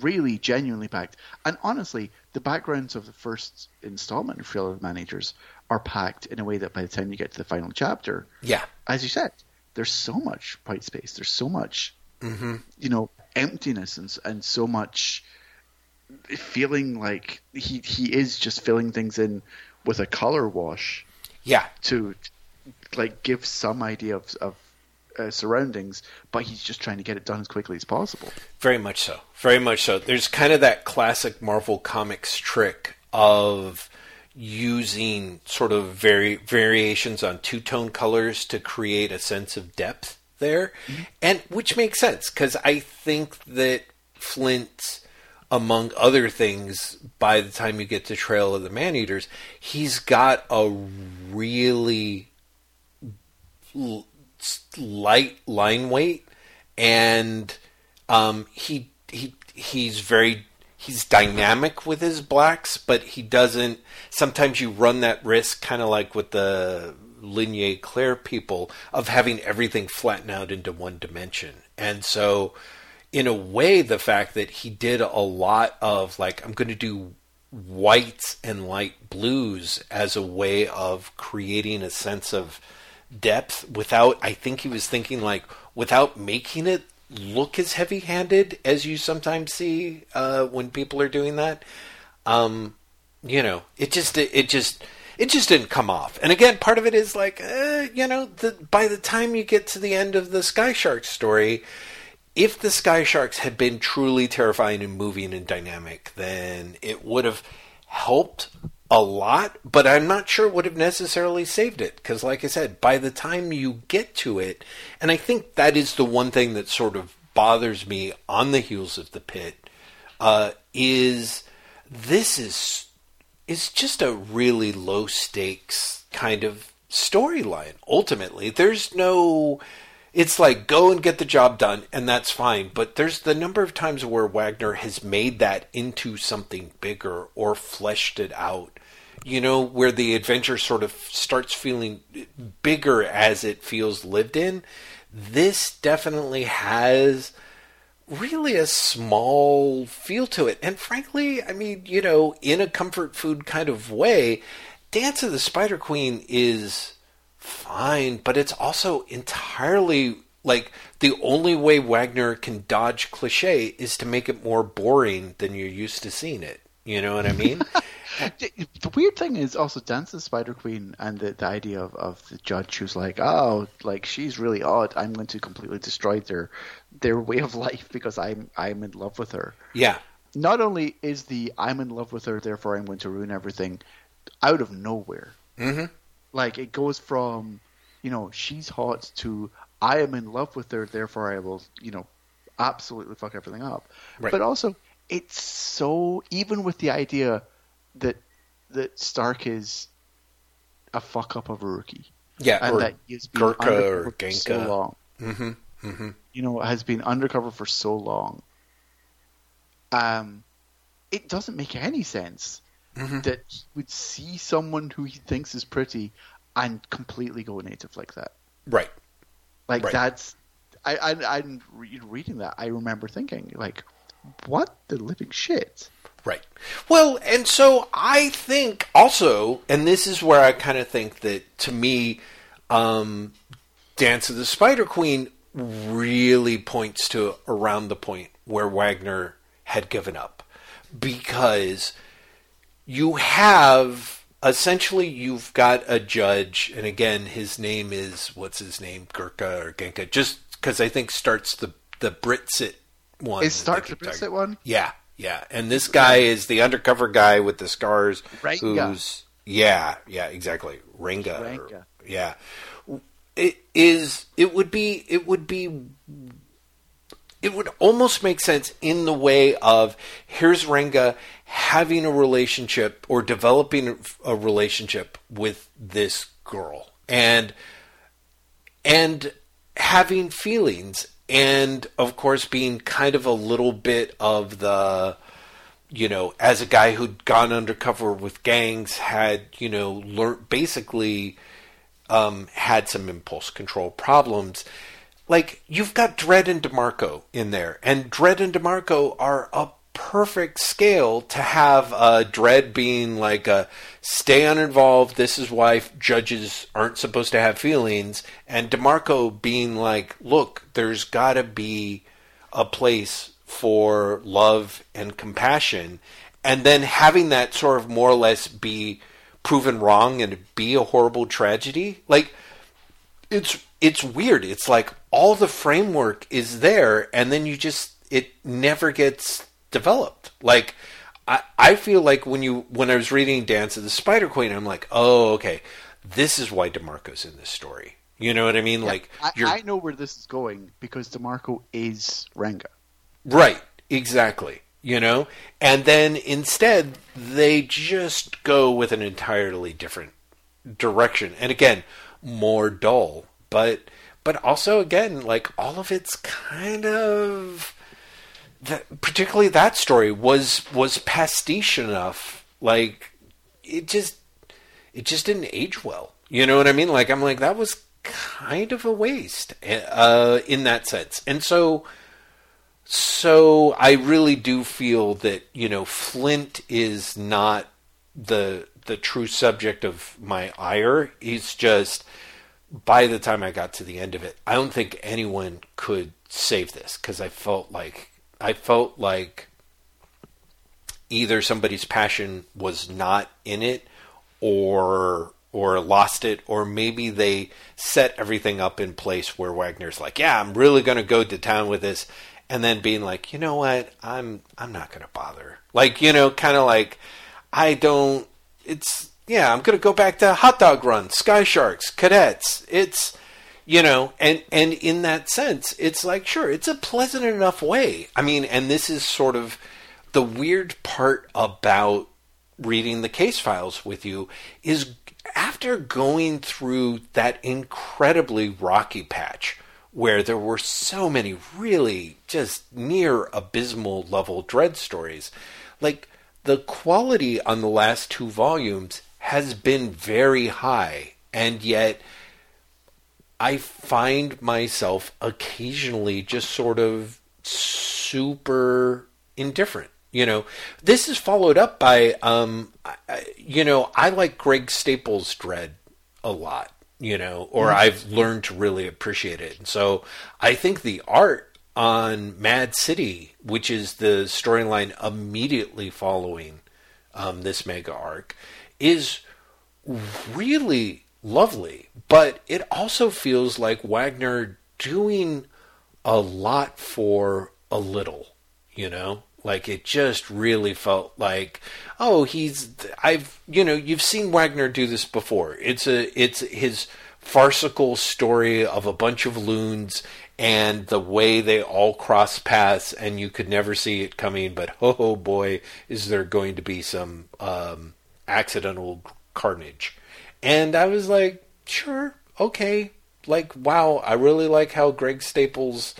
really genuinely packed. And honestly, the backgrounds of the first installment of the Maneaters are packed in a way that by the time you get to the final chapter, yeah as you said, there's so much white space. There's so much, Mm-hmm. you know, emptiness and and so much feeling like he he is just filling things in with a color wash yeah to like give some idea of of uh, surroundings, but he's just trying to get it done as quickly as possible. very much so very much so. There's kind of that classic Marvel Comics trick of using sort of vari- variations on two tone colors to create a sense of depth there, and which makes sense because I think that Flint. Among other things, by the time you get to Trail of the Maneaters, he's got a really light line weight, and um, he he he's very he's dynamic with his blacks, but he doesn't. Sometimes you run that risk, kind of like with the Ligne Claire people, of having everything flatten out into one dimension, and so. In a way, the fact that he did a lot of like, I'm going to do whites and light blues as a way of creating a sense of depth without I think he was thinking like without making it look as heavy handed as you sometimes see uh, when people are doing that. Um, you know, it just it, just it just didn't come off. And again, part of it is like, uh, you know, the, by the time you get to the end of the Sky Shark story, if the Sky Sharks had been truly terrifying and moving and dynamic, then it would have helped a lot, but I'm not sure it would have necessarily saved it. Because, like I said, by the time you get to it, and I think that is the one thing that sort of bothers me on the heels of the pit, uh, is this is is just a really low stakes kind of storyline. Ultimately, there's no it's like go and get the job done and that's fine but there's the number of times where wagner has made that into something bigger or fleshed it out you know where the adventure sort of starts feeling bigger as it feels lived in this definitely has really a small feel to it and frankly i mean you know in a comfort food kind of way dance of the spider queen is fine, but it's also entirely like the only way Wagner can dodge cliche is to make it more boring than you're used to seeing it. You know what I mean? The weird thing is also Dance the Spider Queen and the, the idea of, of the judge who's like, oh, like she's really odd. I'm going to completely destroy their their way of life because I'm I'm in love with her. yeah. Not only is the I'm in love with her, therefore I'm going to ruin everything out of nowhere. Mhm. Like it goes from, you know, she's hot to I am in love with her, therefore I will, you know, absolutely fuck everything up. Right. But also, it's so even with the idea that that Stark is a fuck up of a rookie, Yeah, and or that he's been Gurkha undercover or for so long, Mm-hmm. Mm-hmm. you know, has been undercover for so long. Um, it doesn't make any sense Mm-hmm. that he would see someone who he thinks is pretty and completely go native like that. Right. Like Right. that's I, I, I'm reading that. I remember thinking, like, what the living shit? Right. Well, and so I think also, and this is where I kind of think that to me, um, Dance of the Spider Queen really points to around the point where Wagner had given up. Because you have essentially you've got a judge, and again, his name is what's his name, Gurkha or Genka, just because I think starts the the Brit-Cit one. It starts the Brit-Cit one. Yeah, yeah, and this guy is the undercover guy with the scars. Renga. Who's yeah, yeah, exactly, Renga. or- Renga. yeah, it is. It would be. It would be. It would almost make sense in the way of here's Renga having a relationship or developing a relationship with this girl and and having feelings and of course being kind of a little bit of the you know as a guy who'd gone undercover with gangs had you know learned basically um, had some impulse control problems like you've got Dredd and DeMarco in there, and Dredd and DeMarco are a perfect scale to have uh, Dredd being like a stay uninvolved. This is why judges aren't supposed to have feelings, and DeMarco being like, look, there's got to be a place for love and compassion, and then having that sort of more or less be proven wrong and be a horrible tragedy, like it's it's weird. It's like all the framework is there, and then you just it never gets developed. Like I I feel like when you when I was reading Dance of the Spider Queen, I'm like, oh okay, this is why Demarco's in this story. You know what I mean? Like I, I know where this is going because DeMarco is Renga. Right, exactly. You know? And then instead, they just go with an entirely different direction. And again, more dull. But but also again, like all of it's kind of particularly that story was was pastiche enough. Like it just it just didn't age well. You know what I mean? Like I'm like that was kind of a waste uh, in that sense. And so so I really do feel that you know Flint is not the the true subject of my ire. He's just by the time I got to the end of it, I don't think anyone could save this because I felt like I felt like either somebody's passion was not in it or or lost it or maybe they set everything up in place where Wagner's like, "Yeah, I'm really going to go to town with this." And then being like, "You know what? I'm I'm not going to bother." Like, you know, kind of like I don't it's yeah, I'm going to go back to hot dog run, sky sharks, cadets. It's you know, and and in that sense, it's like sure, it's a pleasant enough way. I mean, and this is sort of the weird part about reading the case files with you is after going through that incredibly rocky patch where there were so many really just near abysmal level Dredd stories like the quality on the last two volumes has been very high and yet I find myself occasionally just sort of super indifferent. You know, this is followed up by, um, I- you know, I like Greg Staples' Dredd a lot, you know, or I've learned to really appreciate it. And so I think the art on Mad City, which is the storyline immediately following um, this mega arc, is really lovely, but it also feels like Wagner doing a lot for a little, you know? Like it just really felt like, oh, he's I've you know, you've seen Wagner do this before. It's a it's his farcical story of a bunch of loons and the way they all cross paths and you could never see it coming, but oh, oh boy, is there going to be some um, accidental carnage. And I was like, sure, okay. Like, wow, I really like how Greg Staples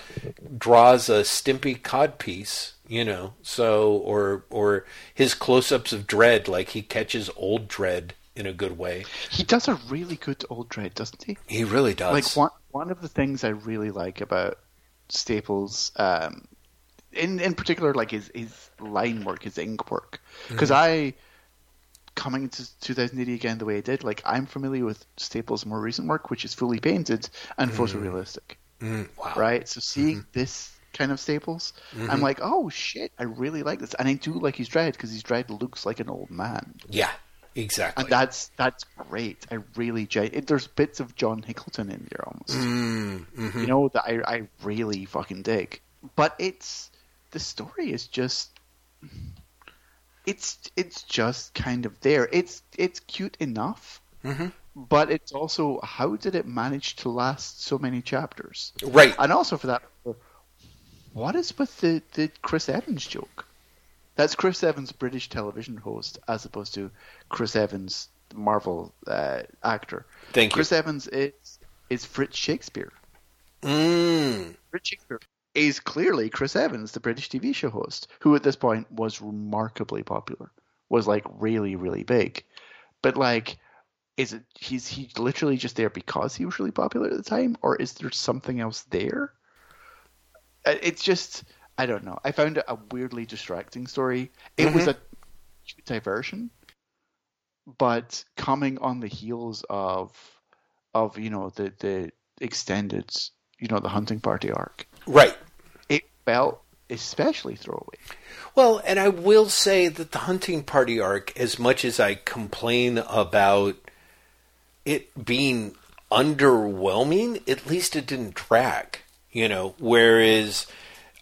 draws a Stimpy codpiece, you know. So, or or his close-ups of Dredd, like he catches old Dredd in a good way. He does a really good old Dredd, doesn't he? He really does. Like one one of the things I really like about Staples, um, in in particular, like his his line work, his ink work, because Mm-hmm. I coming into 2000 AD again the way I did, like I'm familiar with Staples' more recent work, which is fully painted and photorealistic, Mm, wow. right? So seeing Mm-hmm. this kind of Staples, I'm like, oh shit, I really like this, and I do like his Dredd because his Dredd looks like an old man. Yeah, exactly. And that's that's great. I really it, there's bits of John Hicklenton in there almost. Mm, mhm. You know that I I really fucking dig. But it's the story is just it's it's just kind of there. It's it's cute enough. Mhm. But it's also how did it manage to last so many chapters? Right. And also for that, what is with the, the Chris Evans joke? That's Chris Evans, British television host, as opposed to Chris Evans, Marvel uh, actor. Thank you. Chris Evans is is Fritz Shakespeare. Mm, Fritz Shakespeare is clearly Chris Evans, the British TV show host, who at this point was remarkably popular, was like really really big, but like. Is it he's he literally just there because he was really popular at the time, or is there something else there? Uh, It's just I don't know. I found it a weirdly distracting story. It was a diversion, but coming on the heels of of you know the the extended you know the hunting party arc, right. Felt especially throwaway. Well, and I will say that the hunting party arc, as much as I complain about it being underwhelming, at least it didn't drag. You know, whereas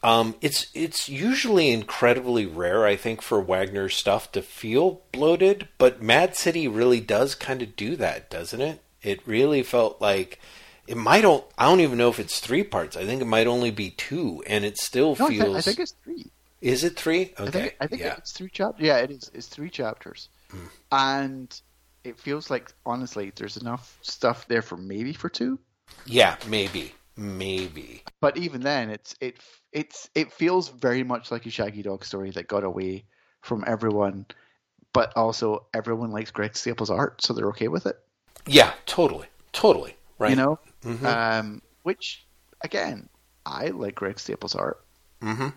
um, it's it's usually incredibly rare, I think, for Wagner stuff to feel bloated, but Mad City really does kind of do that, doesn't it? It really felt like it might. o- I don't even know if it's three parts. I think it might only be two, and it still No, I, feels. I think it's three. Is it three? Okay. I think I think yeah. it's three chapters. Yeah, it is. It's three chapters, hmm. and it feels like honestly, there's enough stuff there for maybe for two. Yeah, maybe. Maybe. But even then, it's it it's it feels very much like a Shaggy Dog story that got away from everyone, but also everyone likes Greg Staples' art, so they're okay with it. Yeah, totally. Totally. Right. You know, Mhm. um, which again, I like Greg Staples' art, Mhm.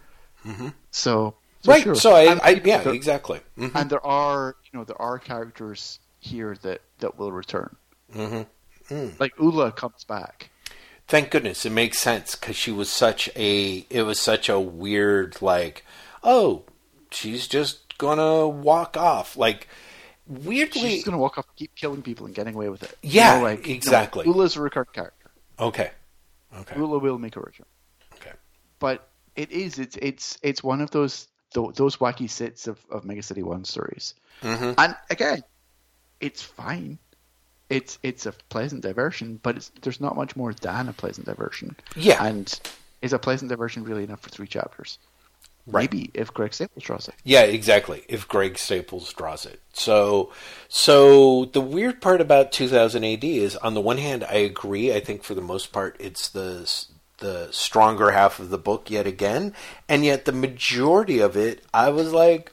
so, so Right. sure. So I, And- I yeah, there- exactly. Mhm. and there are you know there are characters here that that will return. Mhm. Mm. Like Ula comes back. Thank goodness it makes sense cuz she was such a it was such a weird like oh, she's just going to walk off like weirdly She's gonna walk off, keep killing people, and getting away with it. Yeah, you know, like, you know, exactly. Ula's a recurrent character. Okay. Okay. Ula will make a return. Okay. but it is it's it's it's one of those those wacky sets of, of Mega City One stories, Mhm. and again, it's fine. It's it's a pleasant diversion, but it's there's not much more than a pleasant diversion. Yeah. and is a pleasant diversion really enough for three chapters? Right. Maybe if Greg Staples draws it. Yeah, exactly. If Greg Staples draws it. So so the weird part about 2000 AD is on the one hand I agree, I think for the most part it's the the stronger half of the book yet again, and yet the majority of it I was like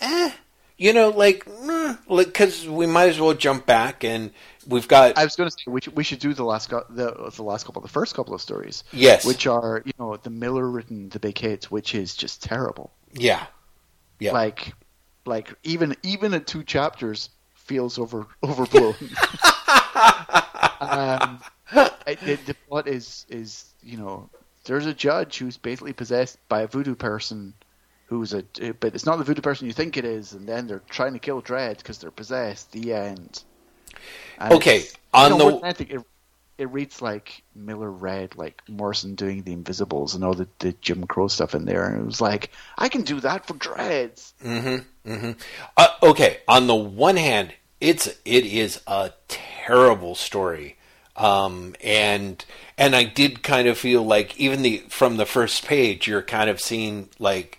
eh you know, like, mm, like, because we might as well jump back, and we've got I was going to say we should, we should do the last the the last couple, the first couple of stories, yes, which are you know the Miller written the big hit, which is just terrible. yeah, yeah, like like even even at two chapters feels over overblown. Um, it, it- the plot is is you know there's a judge who's basically possessed by a voodoo person who's a but it's not the voodoo person you think it is and then they're trying to kill Dredd because they're possessed. The end And Okay, on you know, the- anything, it, it reads like Miller read like Morrison doing the Invisibles and all the, the Jim Crow stuff in there, and it was like, I can do that for Dreads. Mm-hmm. Mm-hmm. Uh, okay. On the one hand, it's it is a terrible story, um, and and I did kind of feel like even the from the first page, you're kind of seeing like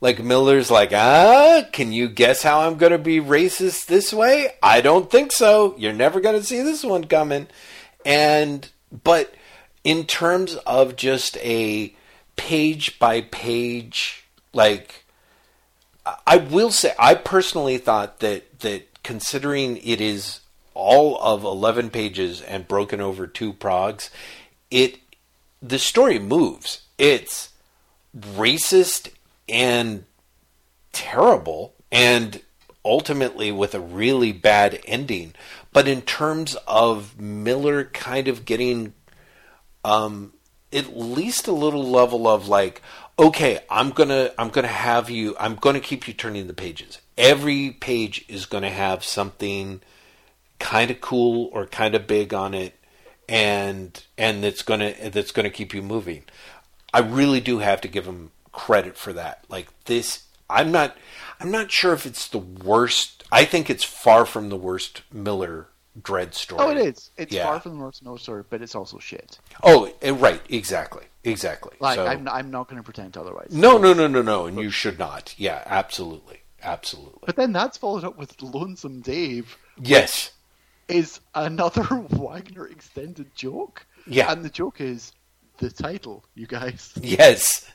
like Miller's like, ah, can you guess how I'm going to be racist this way? I don't think so. You're never going to see this one coming. And but in terms of just a page by page like I will say, I personally thought that that considering it is all of eleven pages and broken over two progs, it the story moves it's racist and terrible and ultimately with a really bad ending. But in terms of Miller kind of getting um, at least a little level of like, okay, I'm gonna I'm gonna have you I'm gonna keep you turning the pages. Every page is gonna have something kind of cool or kind of big on it and and that's gonna that's gonna keep you moving. I really do have to give him credit for that. Like this, I'm not I'm not sure if it's the worst. I think it's far from the worst Miller Dredd story. Oh, it is. It's Yeah. far from the worst Miller story, but it's also shit. Oh, right, exactly, exactly. Like So- I'm, I'm not going to pretend otherwise. no, no, no, no, no, and you should not. Yeah, absolutely, absolutely. But then that's followed up with Lonesome Dave, Yes, is another Wagner extended joke. Yeah. And the joke is the title, you guys. yes.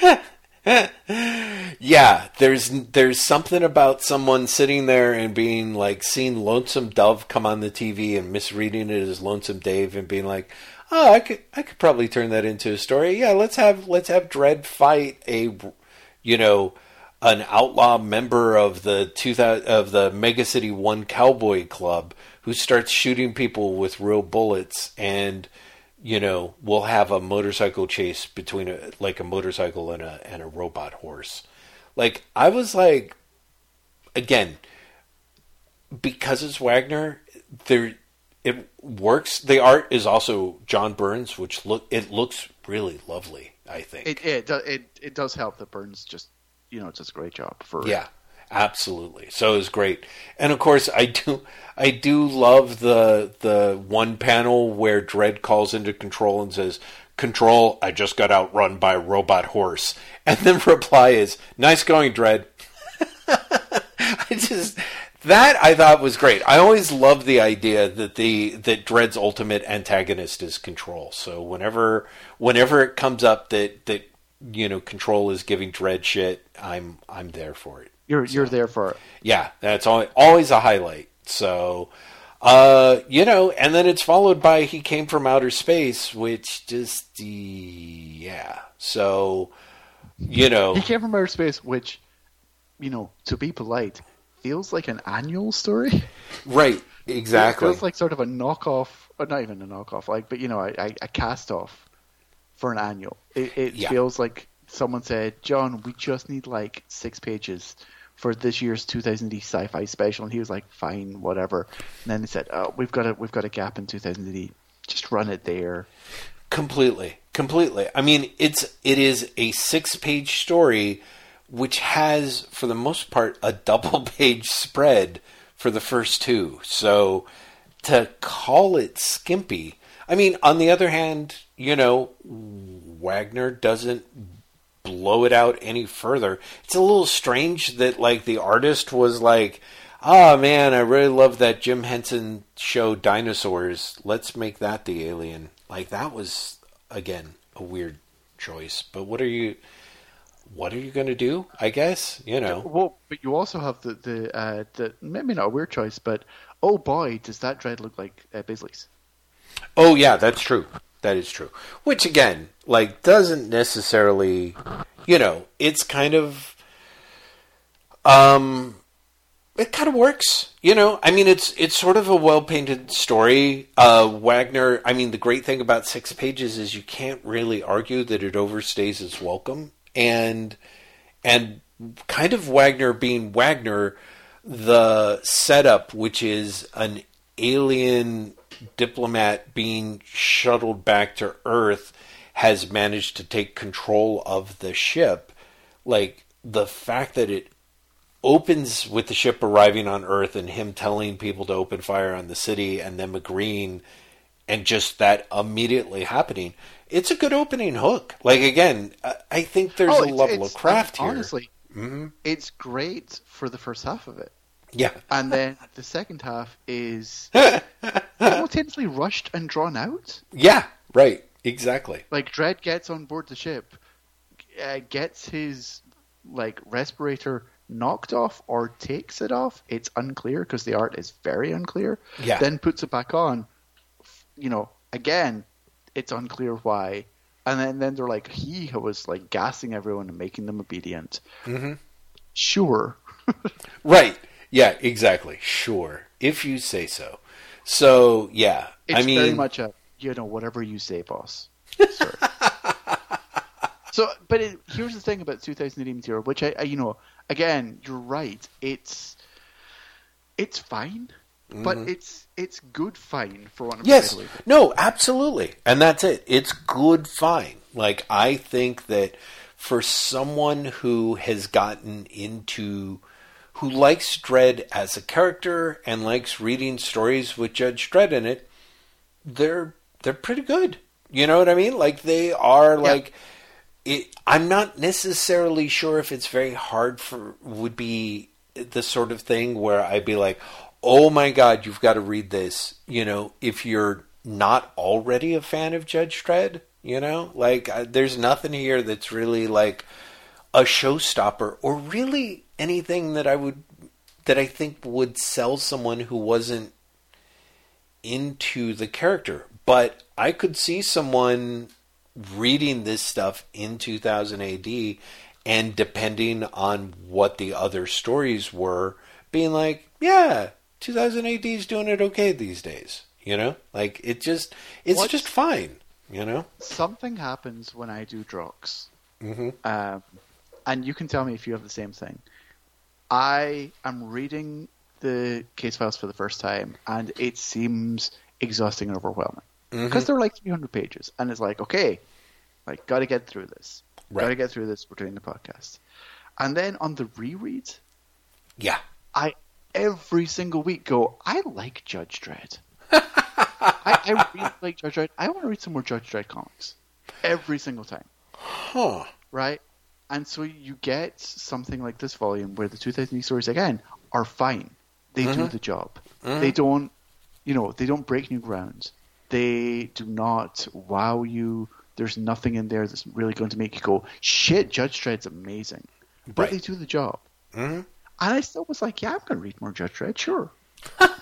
yeah, there's there's something about someone sitting there and being like seeing Lonesome Dove come on the TV and misreading it as Lonesome Dave and being like, "Oh, I could I could probably turn that into a story. Yeah, let's have let's have Dredd fight a you know, an outlaw member of the 2000 of the Mega City 1 Cowboy Club who starts shooting people with real bullets and you know, we'll have a motorcycle chase between a like a motorcycle and a and a robot horse. Like I was like again because it's Wagner, there it works. The art is also John Burns, which look it looks really lovely, I think. It it it, it does help that Burns just you know does a great job for Yeah, absolutely. So it was great, and of course, I do, I do love the the one panel where Dredd calls into Control and says, "Control, I just got outrun by a robot horse," and then the reply is, "Nice going, Dredd." I just that I thought was great. I always love the idea that the that Dredd's ultimate antagonist is Control. So whenever whenever it comes up that that you know Control is giving Dredd shit, I'm I'm there for it. You're you're there for it. Yeah, that's always, always a highlight. So, uh, you know, and then it's followed by "He Came from Outer Space," which just yeah. So, you know, He came from outer space, which you know, to be polite, feels like an annual story. right? Exactly. It feels like sort of a knockoff, or not even a knockoff, like, but you know, a, a, a cast off for an annual. It, it Yeah. feels like someone said, "John, we just need like six pages for this year's 2000 sci-fi special," and he was like, "Fine, whatever." And then they said, "Oh, we've got a we've got a gap in 2000 Just run it there." Completely, completely. I mean, it's it is a six-page story, which has, for the most part, a double-page spread for the first two. So to call it skimpy, I mean, on the other hand, you know, Wagner doesn't blow it out any further. It's a little strange that like the artist was like, "Ah, man, I really love that Jim Henson show Dinosaurs. Let's make that the alien." Like that was again a weird choice. But what are you what are you going to do? I guess, you know. Well, but you also have the the uh, the maybe not a weird choice, but oh boy, does that Dredd look like uh, Bisley's? Oh yeah, that's true. That is true. Which again, like doesn't necessarily, you know, it's kind of um it kind of works, you know. I mean, it's it's sort of a well painted story. Uh, Wagner. I mean, the great thing about six pages is you can't really argue that it overstays its welcome, and and kind of Wagner being Wagner, the setup, which is an alien diplomat being shuttled back to Earth, has managed to take control of the ship. Like the fact that it opens with the ship arriving on Earth and him telling people to open fire on the city and them agreeing and just that immediately happening. It's a good opening hook. Like again, I- think there's Oh, a level of craft here. Honestly, mm-hmm. it's great for the first half of it, Yeah. and then the second half is simultaneously rushed and drawn out. Yeah, right. Exactly. Like Dredd gets on board the ship, uh, gets his like respirator knocked off or takes it off. It's unclear because the art is very unclear. Yeah. Then puts it back on. You know, again, it's unclear why. and then, then they're like he was like gassing everyone and making them obedient. Mm-hmm. Sure, Right. Yeah, exactly. Sure. If you say so. So, yeah. it's I mean, very much a you know whatever you say, boss. So, but it, here's the thing about 2000 AD material, which I, I, you know, again, you're right. It's it's fine, but it's it's good fine for one of Mm-hmm. Yes. No, absolutely. And that's it. It's good fine. Like I think that for someone who has gotten into who likes Dredd as a character and likes reading stories with Judge Dredd in it, they're they're pretty good. You know what I mean? Like they are like it, I'm not necessarily sure if it's very hard for would be the sort of thing where I'd be like, "Oh my god, you've got to read this." You know, if you're not already a fan of Judge Dredd, you know, like uh, there's nothing here that's really like a showstopper or really anything that I would that I think would sell someone who wasn't into the character. But I could see someone reading this stuff in 2000 AD and depending on what the other stories were, being like, yeah, 2000 AD is doing it okay these days. You know, like it just it's just fine. You know, Something happens when I do Drox, mm-hmm. um, and you can tell me if you have the same thing. I am reading the case files for the first time, and it seems exhausting and overwhelming Mm-hmm. because they're like 300 pages, and it's like, okay, like got to get through this, Right. got to get through this. We're doing the podcast, and then on the reread, yeah, I every single week go, I like Judge Dredd. I, I really like Judge Dredd. I want to read some more Judge Dredd comics every single time, huh? right? And so you get something like this volume where the 2000 stories again are fine. They do Mhm. the job. Mhm. They don't, you know, they don't break new ground. They do not wow you. There's nothing in there that's really going to make you go, shit, Judge Dredd's amazing. But they do the job. hmm And I still was like, yeah, I'm going to read more Judge Dredd, sure.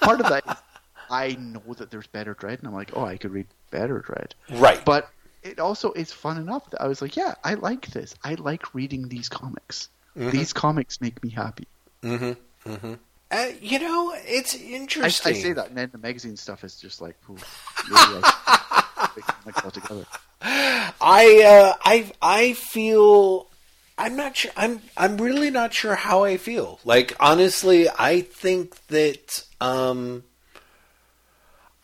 Part of that is I know that there's better Dredd, and I'm like, oh, I could read better Dredd. Right. But it also is fun enough that I was like, yeah, I like this. I like reading these comics. These comics make me happy. Mm-hmm. Mm-hmm. Uh, you know, it's I, I say that, and then the magazine stuff is just like, ooh, maybe I should comics altogether. I uh, I I feel I'm not sure. I'm I'm really not sure how I feel. Like honestly, I think that um,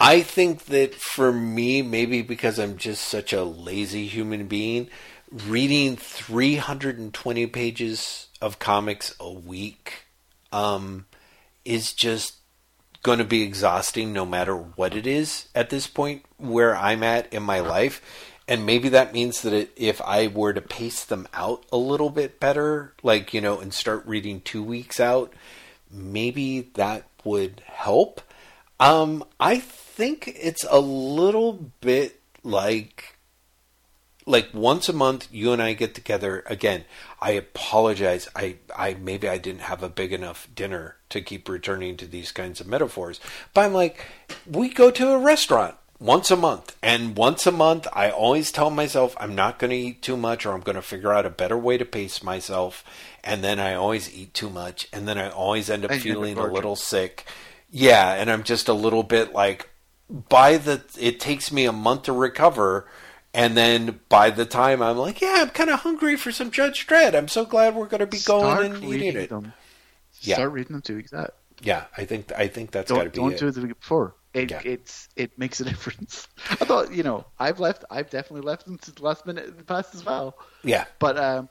I think that for me, maybe because I'm just such a lazy human being, reading 320 pages of comics a week um, is just going to be exhausting no matter what it is at this point where I'm at in my life. And maybe that means that it, if I were to pace them out a little bit better, like, you know, and start reading two weeks out, maybe that would help. Um, I think it's a little bit like like once a month you and I get together again. I apologize. I I maybe I didn't have a big enough dinner to keep returning to these kinds of metaphors. But I'm like we go to a restaurant once a month and once a month I always tell myself I'm not going to eat too much or I'm going to figure out a better way to pace myself and then I always eat too much and then I always end up And you end up feeling a little sick. Yeah, and I'm just a little bit like by the it takes me a month to recover and then by the time I'm like, yeah, I'm kind of hungry for some Judge Dredd. I'm so glad we're going to be going Start and eating reading it. them. Yeah. Start reading them two weeks out. Yeah, I think I think that's got to be don't it. do it the week before. It Yeah. it's it makes a difference. I thought you know I've left. I've definitely left them to the last minute in the past as well. yeah, But um,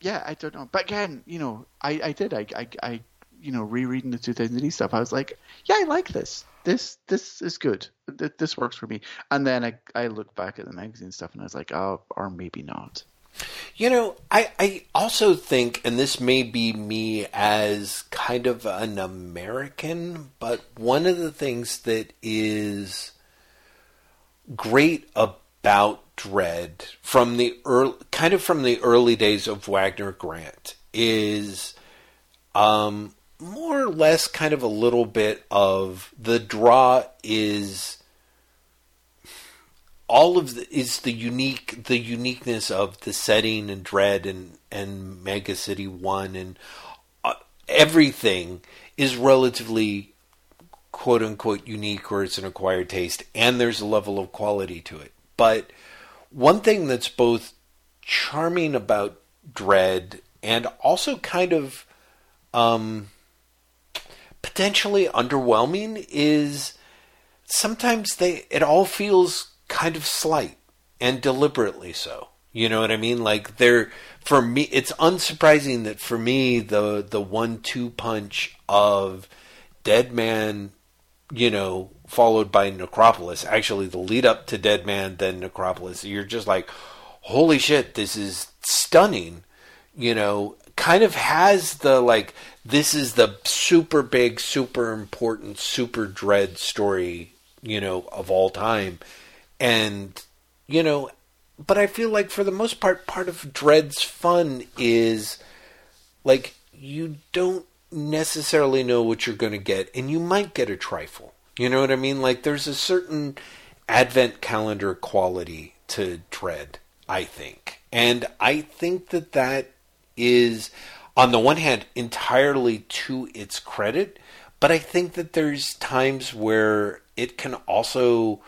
yeah, I don't know. But again, you know, I, I did. I, I, I, you know, rereading the 2000 stuff, I was like, yeah, I like this. This this is good. This works for me. And then I, I looked back at the magazine stuff and I was like, oh, or maybe not. You know, I, I also think, and this may be me as kind of an American, but one of the things that is great about Dredd from the early, kind of from the early days of Wagner Grant is um, more or less kind of a little bit of the draw is all of the is the unique the uniqueness of the setting and Dredd and and Mega City One and uh, everything is relatively quote unquote unique or it's an acquired taste and there's a level of quality to it. But one thing that's both charming about Dredd and also kind of um, potentially underwhelming is sometimes they it all feels kind of slight and deliberately so. You know what I mean? Like they're for me it's unsurprising that for me the the one two punch of Dead Man, you know, followed by Necropolis, actually the lead up to Dead Man then Necropolis, you're just like, Holy shit, this is stunning, you know, kind of has the like this is the super big, super important, super Dredd story, you know, of all time. And you know, but I feel like for the most part part of Dredd's fun is like you don't necessarily know what you're going to get and you might get a trifle. You know what I mean? Like there's a certain advent calendar quality to Dredd, I think. And I think that that is, on the one hand, entirely to its credit, but I think that there's times where it can also,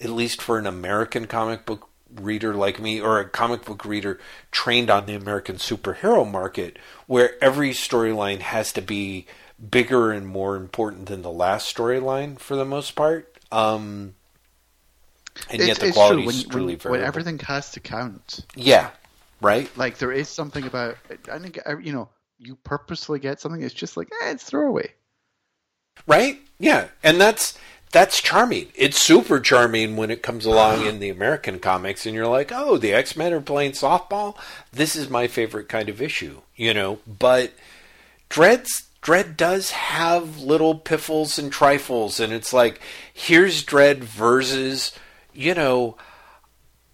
at least for an American comic book reader like me, or a comic book reader trained on the American superhero market, where every storyline has to be bigger and more important than the last storyline for the most part. Um, and It's- yet the quality true. is truly when, variable. when everything has to count. Yeah, right. Like there is something about, I think, you know, you purposely get something. It's just like, eh, it's throwaway. Right? Yeah, and that's that's charming. It's super charming when it comes along in the American comics, and you're like, oh, the X Men are playing softball. This is my favorite kind of issue, you know. But Dredd's Dredd does have little piffles and trifles, and it's like, here's Dredd versus, you know,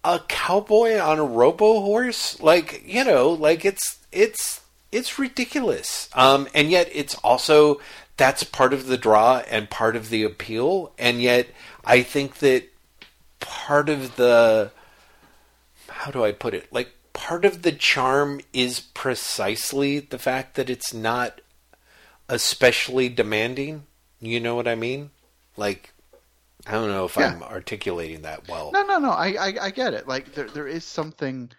a cowboy on a robo horse? Like you know like it's it's it's ridiculous. Um and yet it's also that's part of the draw and part of the appeal. And yet i think that part of the how do i put it? Like part of the charm is precisely the fact that it's not especially demanding. You know what i mean? Like i don't know if Yeah. i'm articulating that well No, no, no. I, I, I get it. Like there, there is something.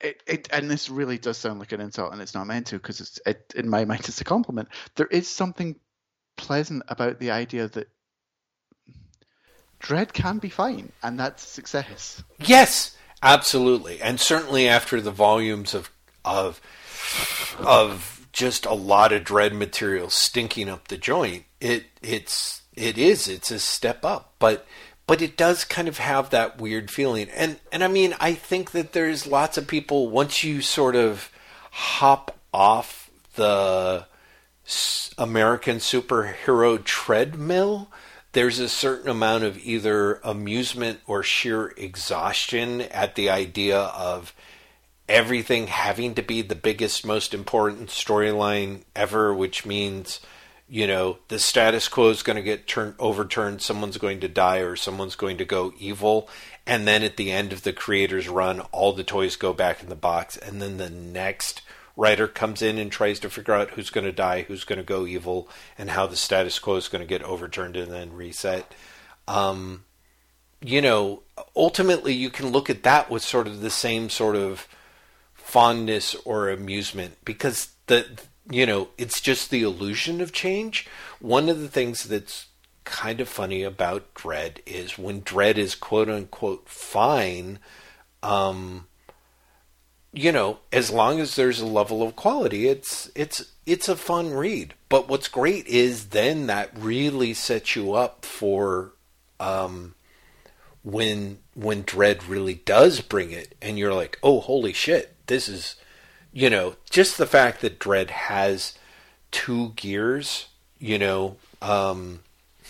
It, it, and this really does sound like an insult, and it's not meant to, because it's, it, in my mind, it's a compliment. There is something pleasant about the idea that Dredd can be fine, and that's success. Yes, absolutely, and certainly after the volumes of of of just a lot of Dredd material stinking up the joint, it it's it is it's a step up, but but it does kind of have that weird feeling, and and I mean I think that there's lots of people once you sort of hop off the American superhero treadmill, there's a certain amount of either amusement or sheer exhaustion at the idea of everything having to be the biggest, most important storyline ever, which means, you know, the status quo is going to get turned overturned, someone's going to die, or someone's going to go evil. And then at the end of the creator's run, all the toys go back in the box, and then the next writer comes in and tries to figure out who's going to die, who's going to go evil, and how the status quo is going to get overturned and then reset. Um, you know, ultimately, you can look at that with sort of the same sort of fondness or amusement because the you know it's just the illusion of change. One of the things that's kind of funny about Dredd is when Dredd is quote unquote fine. Um, you know, as long as there's a level of quality, it's it's it's a fun read. But what's great is then that really sets you up for um, when when Dredd really does bring it, and you're like, oh, holy shit, this is, you know, just the fact that Dredd has two gears, you know, um,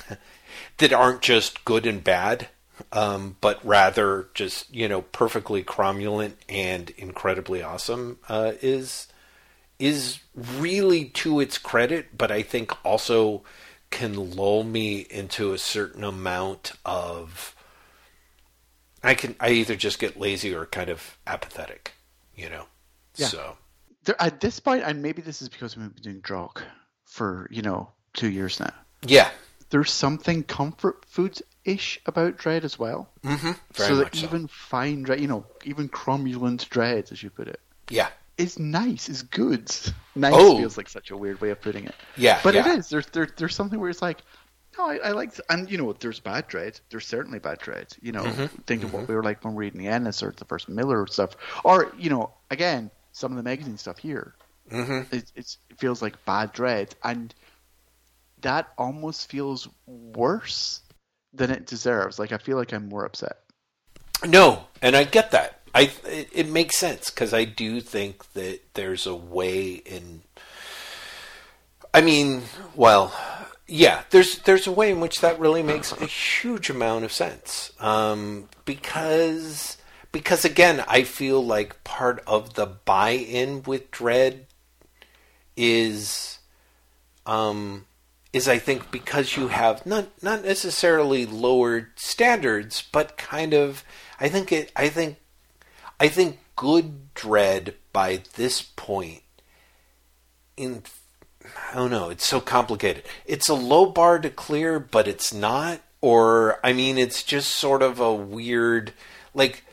that aren't just good and bad, um, but rather just you know perfectly cromulent and incredibly awesome uh, is is really to its credit, but I think also can lull me into a certain amount of I can I either just get lazy or kind of apathetic, you know. Yeah. So There, at this point, and maybe this is because we've been doing Drokk for you know two years now. yeah, There's something comfort foods ish about Dredd as well. mm-hmm. so that so. even fine Dredd, you know, even cromulent Dredd, as you put it, yeah, is nice, is good. Nice Oh. feels like such a weird way of putting it. yeah, But yeah. it is. There's there, there's something where it's like, no, I, I like, and you know, there's bad Dredd. There's certainly bad Dredd. You know, Mm-hmm. think of what we were like when we were reading the Ennis or the first Miller stuff, or you know, again, some of the magazine stuff here. Mm-hmm. It, it's, it feels like bad Dredd, and that almost feels worse than it deserves. Like I feel like I'm more upset. No, and I get that. I it, it makes sense because I do think that there's a way in. I mean, well, yeah, there's there's a way in which that really makes a huge amount of sense. Um, because because again, I feel like part of the buy-in with Dredd is um, is I think because you have not not necessarily lowered standards, but kind of I think it I think I think good Dredd by this point in don't know, it's so complicated. It's a low bar to clear, but it's not or I mean it's just sort of a weird like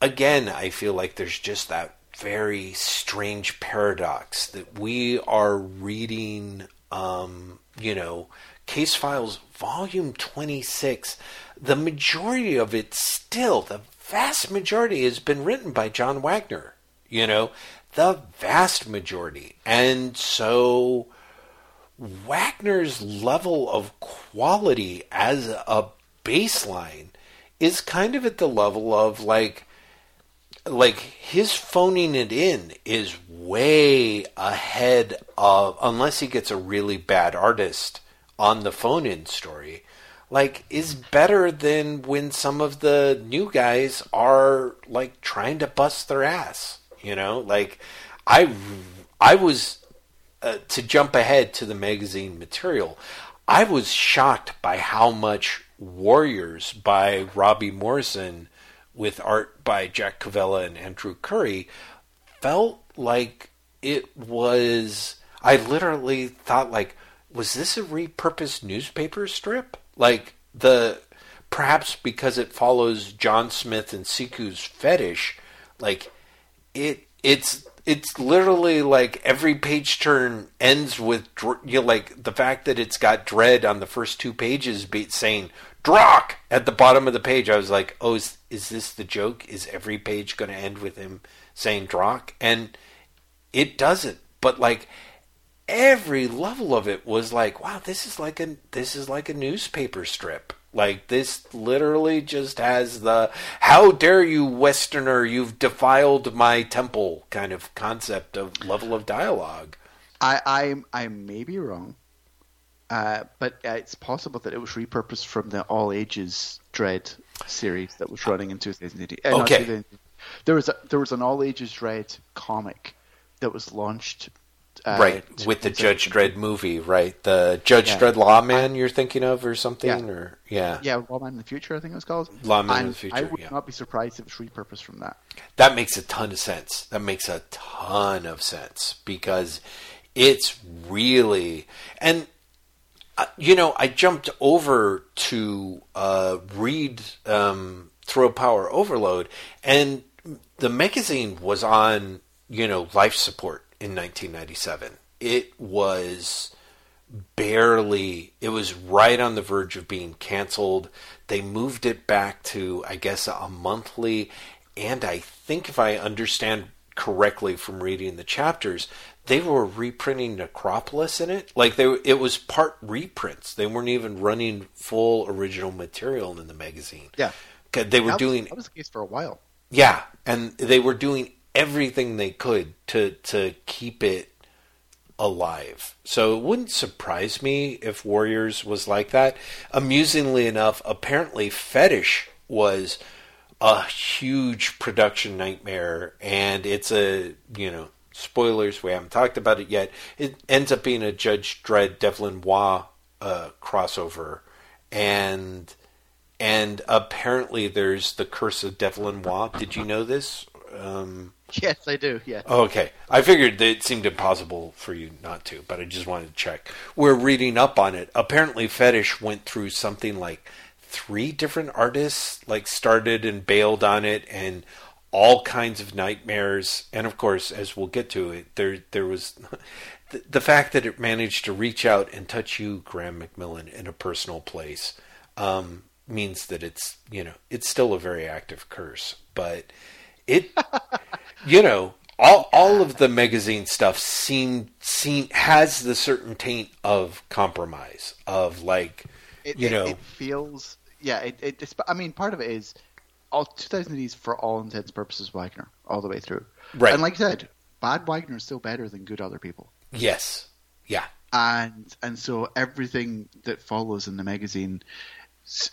again, I feel like there's just that very strange paradox that we are reading, um, you know, Case Files Volume 26. The majority of it still, the vast majority, has been written by John Wagner, you know, the vast majority. And so Wagner's level of quality as a baseline is kind of at the level of like like his phoning it in is way ahead of unless he gets a really bad artist on the phone in story like is better than when some of the new guys are like trying to bust their ass you know? Like i i was uh, to jump ahead to the magazine material i was shocked by how much warriors by robbie morrison with art by Jack Cavella and Andrew Currie felt like it was I literally thought like was this a repurposed newspaper strip? Like the perhaps because it follows John Smith and Siku's fetish, like it it's it's literally like every page turn ends with you know, like the fact that it's got Dredd on the first two pages be saying Drokk at the bottom of the page. I was like, oh, is, is this the joke? Is every page going to end with him saying Drokk? And it doesn't. But like every level of it was like, wow, this is like a this is like a newspaper strip. Like this literally just has the how dare you westerner you've defiled my temple kind of concept of level of dialogue. I I, I may be wrong, uh, but uh, it's possible that it was repurposed from the All Ages Dredd series that was running in 2018. Uh, Okay. 2018. There was a, there was an All Ages Dredd comic that was launched. Uh, right, with the Judge 2017. Dredd movie, right? The Judge Yeah. Dredd Lawman you're thinking of or something Yeah. or yeah. Yeah, Lawman in the Future, I think it was called. Lawman in the Future, I would yeah. not be surprised if it's repurposed from that. That makes a ton of sense. That makes a ton of sense because it's really and you know I jumped over to uh, read um, Throw Power Overload and the magazine was on you know life support in 1997. It was barely it was right on the verge of being canceled they moved it back to i guess a monthly and i think if i understand correctly from reading the chapters they were reprinting necropolis in it like they it was part reprints they weren't even running full original material in the magazine Yeah, they were that doing Was, that was the case for a while. yeah, and they were doing everything they could to to keep it alive. So it wouldn't surprise me if Warriors was like that. Amusingly enough, apparently Fetish was a huge production nightmare and it's a, you know, spoilers, we haven't talked about it yet. It ends up being a Judge Dredd Devlin Waugh uh, crossover and and apparently there's the Curse of Devlin Waugh. Did you know this? Um, Yes, I do. Yeah. Okay. I figured that it seemed impossible for you not to, but I just wanted to check. We're reading up on it. Apparently, Fetish went through something like three different artists, like started and bailed on it, and all kinds of nightmares. And of course, as we'll get to it, there there was the, the fact that it managed to reach out and touch you, Graeme McMillan, in a personal place. Um, means that it's you know it's still a very active curse, but it you know all all of the magazine stuff seem seem has the certain taint of compromise of like It, you it- know it feels. Yeah, it, it. I mean, part of it is all 2000 is for all intents and purposes Wagner all the way through. Right. And like I said, bad Wagner is still better than good other people. yes yeah and and so everything that follows in the magazine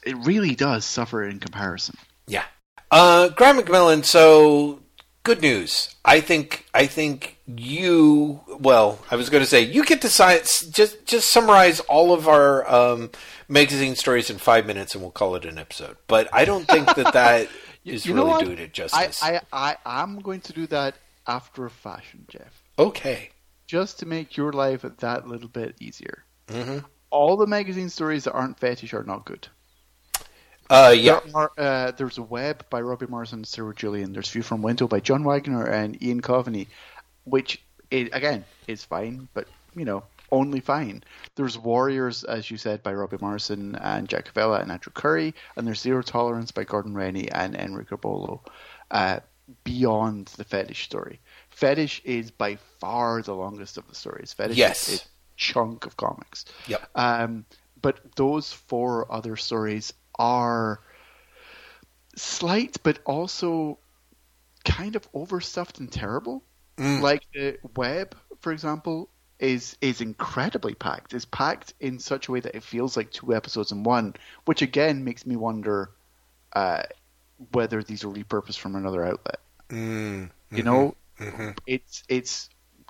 it really does suffer in comparison yeah uh Graeme McMillan so good news. I think I think you well I was going to say you get to science just just summarize all of our um magazine stories in 5 minutes and we'll call it an episode. But I don't think that that is You know really doing it I, justice. I i i'm going to do that after a fashion jeff. Okay. Just to make your life that little bit easier. Hmm all the magazine stories that aren't fetish are not good uh yeah There are, uh, there's a web by Robbie Morrison and Sarah Julian. There's View from Window by John Wagner and Ian Coveney, which is, again is fine, but you know only fine. There's Warriors, as you said, by Robbie Morrison and Jack Cavella and Andrew Currie, and there's Zero Tolerance by Gordon Rennie and Enrico Bolo. Uh, beyond the fetish story, fetish is by far the longest of the stories. Fetish Yes. is a chunk of comics. Yep. Um, but those four other stories are slight, but also kind of overstuffed and terrible. Mm. Like the web, for example, is is incredibly packed. Is packed in such a way that it feels like two episodes in one, which again makes me wonder uh, whether these are repurposed from another outlet. Mm, You know, mhm. it's it's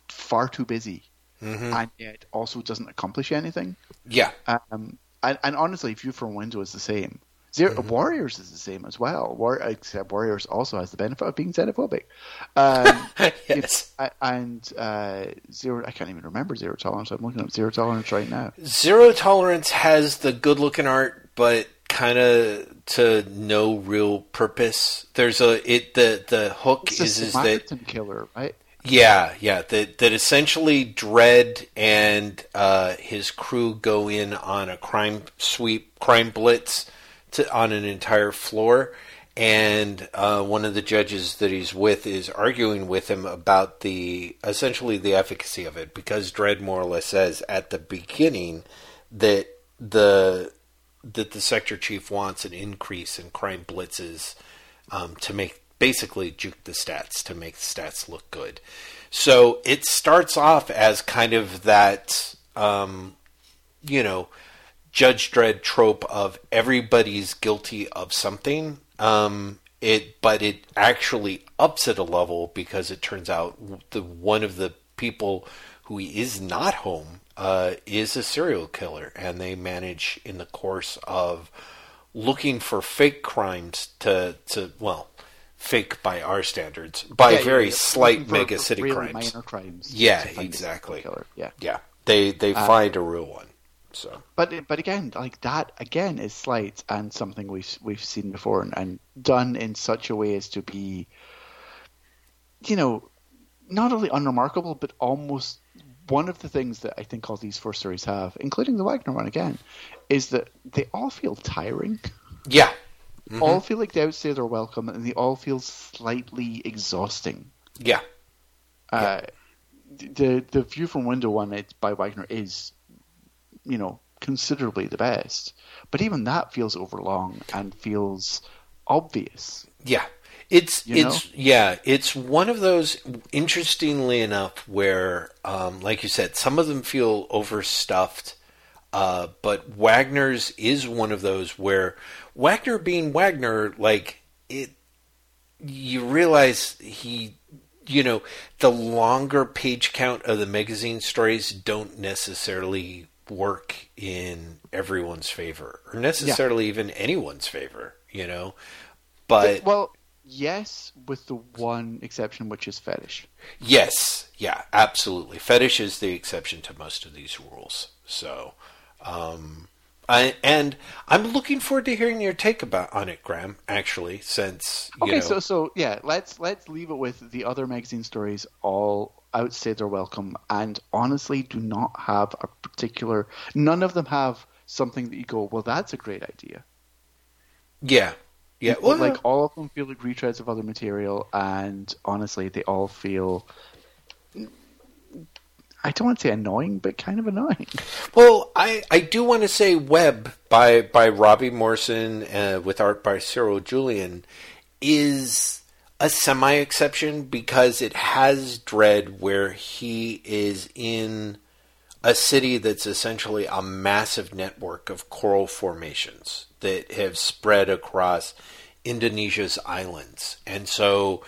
far too busy, Mhm. and yet also doesn't accomplish anything. yeah Um, and, and honestly, View from Window is the same. Zero, Mm-hmm. Warriors is the same as well. War, except Warriors also has the benefit of being xenophobic. Um, yes it- and uh, Zero, I can't even remember Zero Tolerance. I'm looking up Zero Tolerance right now. Zero Tolerance has the good looking art, but kind of to no real purpose. There's a it the the hook It's a is is that killer, right? Yeah yeah that that essentially Dredd and uh, his crew go in on a crime sweep crime blitz to on an entire floor. And uh, one of the judges that he's with is arguing with him about the essentially the efficacy of it because Dredd more or less says at the beginning that the that the sector chief wants an increase in crime blitzes um, to make basically juke the stats to make the stats look good. So it starts off as kind of that, um, you know, Judge Dredd trope of everybody's guilty of something. Um, it, but it actually ups it a level because it turns out the one of the people who is not home uh, is a serial killer, and they manage in the course of looking for fake crimes to to well, fake by our standards, by Yeah, very yeah, slight for mega city really crimes. minor crimes. Yeah, to find a exactly. Yeah. Yeah, they they Uh, find a real one. So But but again, like that again is slight and something we've we've seen before and, and done in such a way as to be, you know, not only unremarkable but almost one of the things that I think all these four stories have, including the Wagner one again, is that they all feel tiring. yeah, All feel like they outstay their welcome, and they all feel slightly exhausting. yeah, Uh, the the view from window one it's by Wagner is, you know, considerably the best. But even that feels overlong and feels obvious. yeah. It's You it's yeah. It's one of those. Interestingly enough, where um, like you said, some of them feel overstuffed. Uh, but Wagner's is one of those where Wagner being Wagner, like it, you realize he, you know, the longer page count of the magazine stories don't necessarily work in everyone's favor or necessarily yeah. even anyone's favor, you know. But, but well, yes, with the one exception, which is fetish. Yes, yeah, absolutely. Fetish is the exception to most of these rules. So, um, I, and I'm looking forward to hearing your take about on it, Graeme. Actually, since okay, know... so so yeah, let's let's leave it with the other magazine stories. All outside their welcome, and honestly, do not have a particular. None of them have something that you go, well, that's a great idea. Yeah, yeah. Well, like all of them feel like retreads of other material, and honestly, they all feel I don't want to say annoying, but kind of annoying. Well, I, I do want to say Web by by Robbie Morrison uh, with art by Cyril Julian is a semi exception because it has Dredd where he is in a city that's essentially a massive network of coral formations that have spread across Indonesia's islands. And so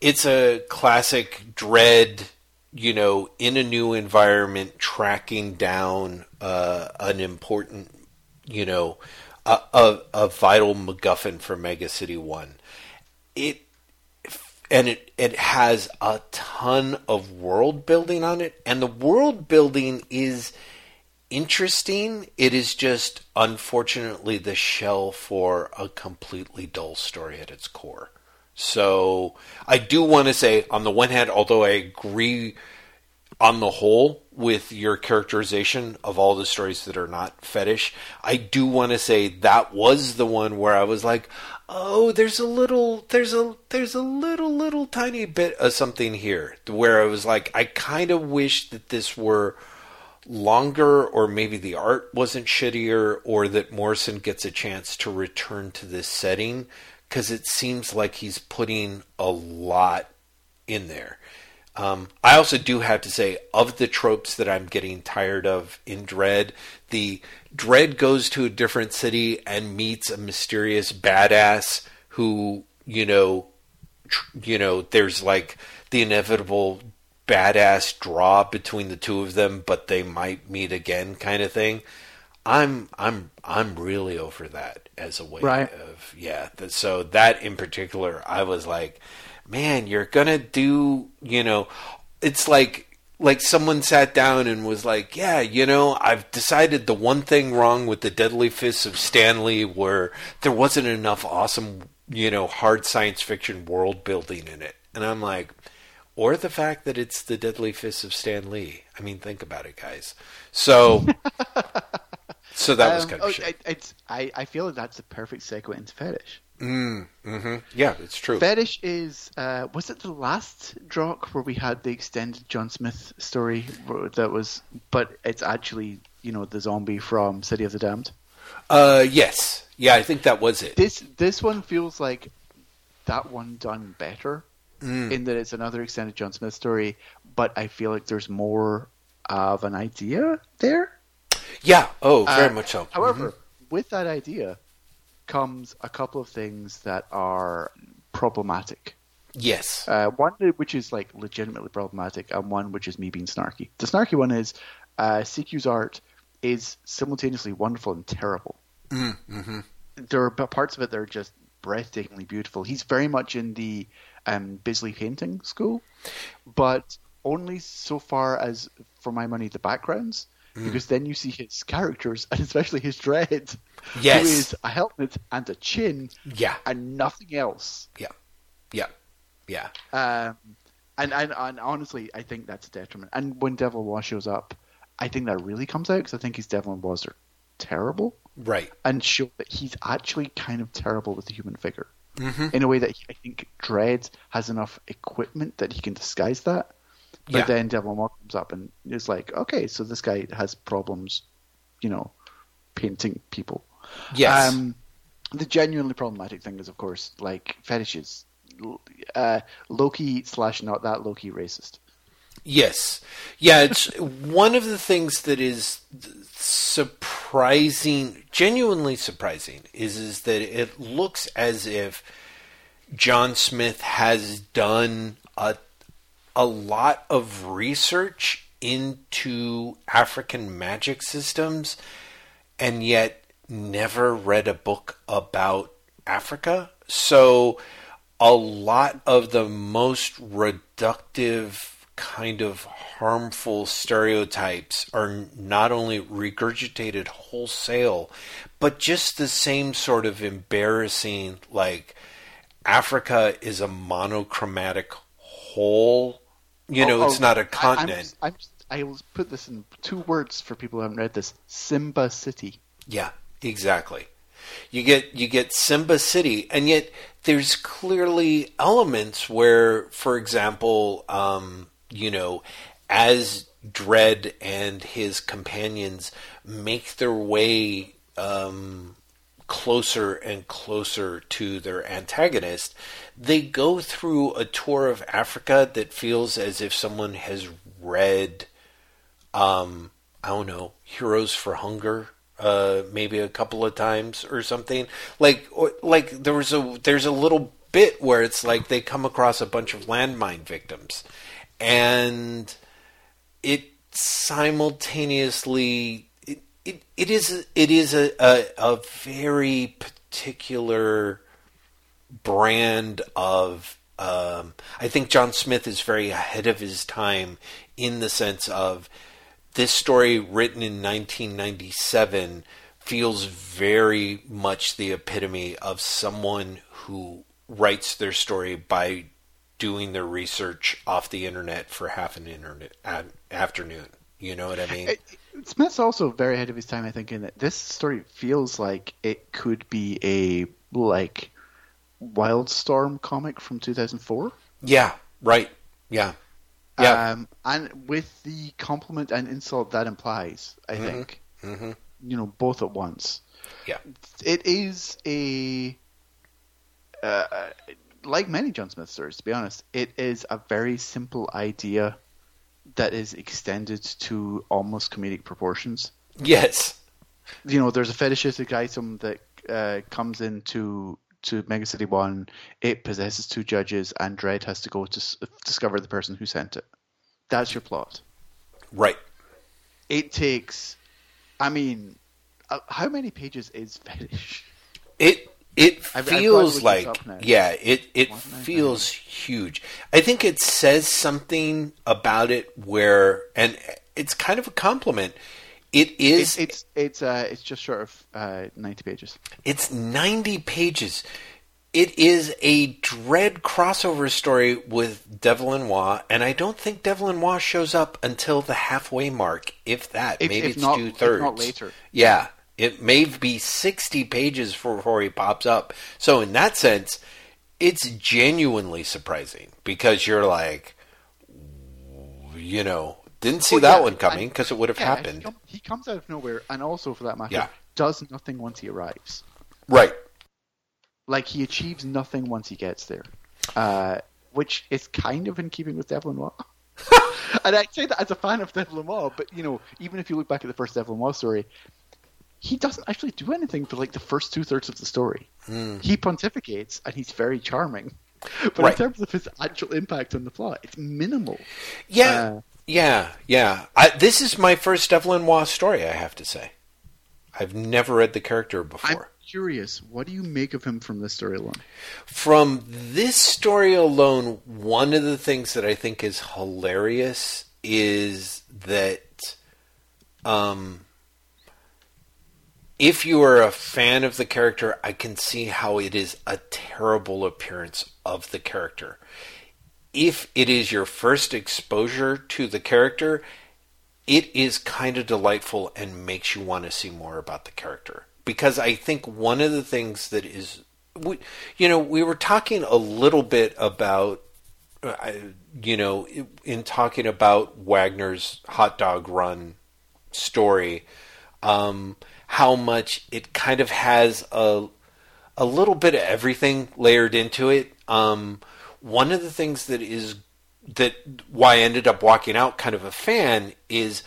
it's a classic Dredd you know, in a new environment, tracking down uh, an important, you know, a, a, a, vital MacGuffin for Mega City One. It and it it has a ton of world building on it, and the world building is interesting. It is just unfortunately the shell for a completely dull story at its core. So I do want to say, on the one hand, although I agree on the whole with your characterization of all the stories that are not fetish, I do want to say that was the one where I was like, oh, there's a little, there's a, there's a little, little tiny bit of something here where I was like, I kind of wish that this were longer or maybe the art wasn't shittier or that Morrison gets a chance to return to this setting because it seems like he's putting a lot in there. Um, I also do have to say, of the tropes that I'm getting tired of in Dredd, the Dredd goes to a different city and meets a mysterious badass who, you know, tr- you know, there's like the inevitable badass draw between the two of them, but they might meet again, kind of thing. I'm I'm I'm really over that as a way right. of yeah. So that in particular, I was like, man, you're gonna do you know, it's like like someone sat down and was like, yeah, you know, I've decided the one thing wrong with the Deadly Fists of Stan Lee where there wasn't enough awesome, you know, hard science fiction world building in it, and I'm like. Or the fact that it's the Deadly Fists of Stan Lee. I mean, think about it, guys. So, So that was um, kind of oh, shit. I, I feel like that's the perfect segue into fetish. Mm, mm-hmm. Yeah, it's true. Fetish is uh, was it the last Drokk where we had the extended John Smith story that was, but it's actually you know the zombie from City of the Damned. Uh, yes, yeah, I think that was it. This this one feels like that one done better mm. in that it's another extended John Smith story, but I feel like there's more of an idea there. Yeah. Oh, very uh, much so. However, mm-hmm. with that idea comes a couple of things that are problematic. Yes. Uh, one which is like legitimately problematic, and one which is me being snarky. The snarky one is uh, Siku's art is simultaneously wonderful and terrible. Mm-hmm. There are parts of it that are just breathtakingly beautiful. He's very much in the um, Bisley painting school, but only so far as, for my money, the backgrounds mm. because then you see his characters and especially his Dredd, yes. who is a helmet and a chin, yeah, and nothing else. Yeah, yeah, yeah. Um, and, and and honestly, I think that's a detriment. And when Devil Waz shows up, I think that really comes out because I think his Devil and Waz are terrible, right? And show that he's actually kind of terrible with the human figure. Mm-hmm. In a way that he, I think Dredd has enough equipment that he can disguise that, but yeah. then Devil Moore comes up and is like, okay, so this guy has problems, you know, painting people. Yes. Um, the genuinely problematic thing is, of course, like fetishes. Uh, Loki slash not that Loki racist. Yes. Yeah, it's one of the things that is surprising, genuinely surprising, is is that it looks as if John Smith has done a a lot of research into African magic systems and yet never read a book about Africa. So a lot of the most reductive kind of harmful stereotypes are not only regurgitated wholesale, but just the same sort of embarrassing, like Africa is a monochromatic whole. You know, Oh, it's oh, not a I- I'm continent. just- I'm just- I will put this in two words for people who haven't read this: Simba City. Yeah, exactly. You get you get Simba City, and yet there's clearly elements where, for example, um, you know, as Dredd and his companions make their way um, closer and closer to their antagonist, they go through a tour of Africa that feels as if someone has read um, I don't know, Heroes for Hunger, uh, maybe a couple of times or something. Like, or, like there was a there's a little bit where it's like they come across a bunch of landmine victims, and it simultaneously it, it, is it is a, a a very particular brand of um, I think John Smith is very ahead of his time in the sense of this story written in 1997 feels very much the epitome of someone who writes their story by doing their research off the internet for half an internet afternoon. You know what I mean? It- Smith's also very ahead of his time, I think, in that this story feels like it could be a like Wildstorm comic from 2004. yeah, right. Yeah. Yeah. Um, and with the compliment and insult that implies, I think, hmm you know, both at once. Yeah. It is a, uh, like many John Smith stories, to be honest, it is a very simple idea that is extended to almost comedic proportions. Yes. You know, there's a fetishistic item that uh, comes into to Mega City One. It possesses two judges, and Dredd has to go to s- discover the person who sent it. That's your plot. Right. It takes, I mean, uh, how many pages is fetish? It it I've- I've got to feels like this up now. yeah, it it feels huge. I think it says something about it where and it's kind of a compliment. It is It's it's it's uh it's just short of uh, ninety pages. it's 90 pages. It is a Dredd crossover story with Devlin Waugh, and I don't think Devlin Waugh shows up until the halfway mark, if that. If- Maybe if it's not- two if thirds. not later. Yeah, it may be 60 pages before he pops up. So, in that sense, it's genuinely surprising because you're like, you know, didn't see Well, that yeah, one coming because it would have Yeah, happened. He, he comes out of nowhere, and also for that matter, Yeah. does nothing once he arrives. Right. Like he achieves nothing once he gets there, uh, which is kind of in keeping with Devil and Law. and I say that as a fan of Devlin Waugh, but you know, even if you look back at the first Devlin Waugh story, he doesn't actually do anything for like the first two thirds of the story. He pontificates, and he's very charming. But Right. in terms of his actual impact on the plot, it's minimal. Yeah, Uh, yeah, yeah. I, this is my first Devlin Waugh story. I have to say, I've never read the character before. I'm curious, what do you make of him from this story alone? From this story alone, one of the things that I think is hilarious is that, um, if you are a fan of the character, I can see how it is a terrible appearance of the character. If it is your first exposure to the character, it is kind of delightful and makes you want to see more about the character. Because I think one of the things that is, we, you know, we were talking a little bit about, uh, you know, in talking about Wagner's hot dog run story, um, how much it kind of has a a little bit of everything layered into it. Um, one of the things that is that why I ended up walking out kind of a fan is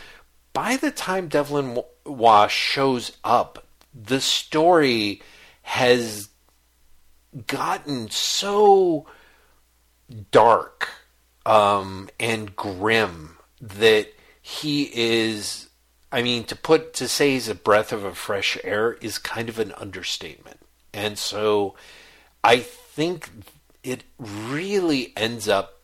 by the time Devlin Waugh shows up, the story has gotten so dark um, and grim that he is. I mean, to put to say he's a breath of a fresh air is kind of an understatement, and so I think it really ends up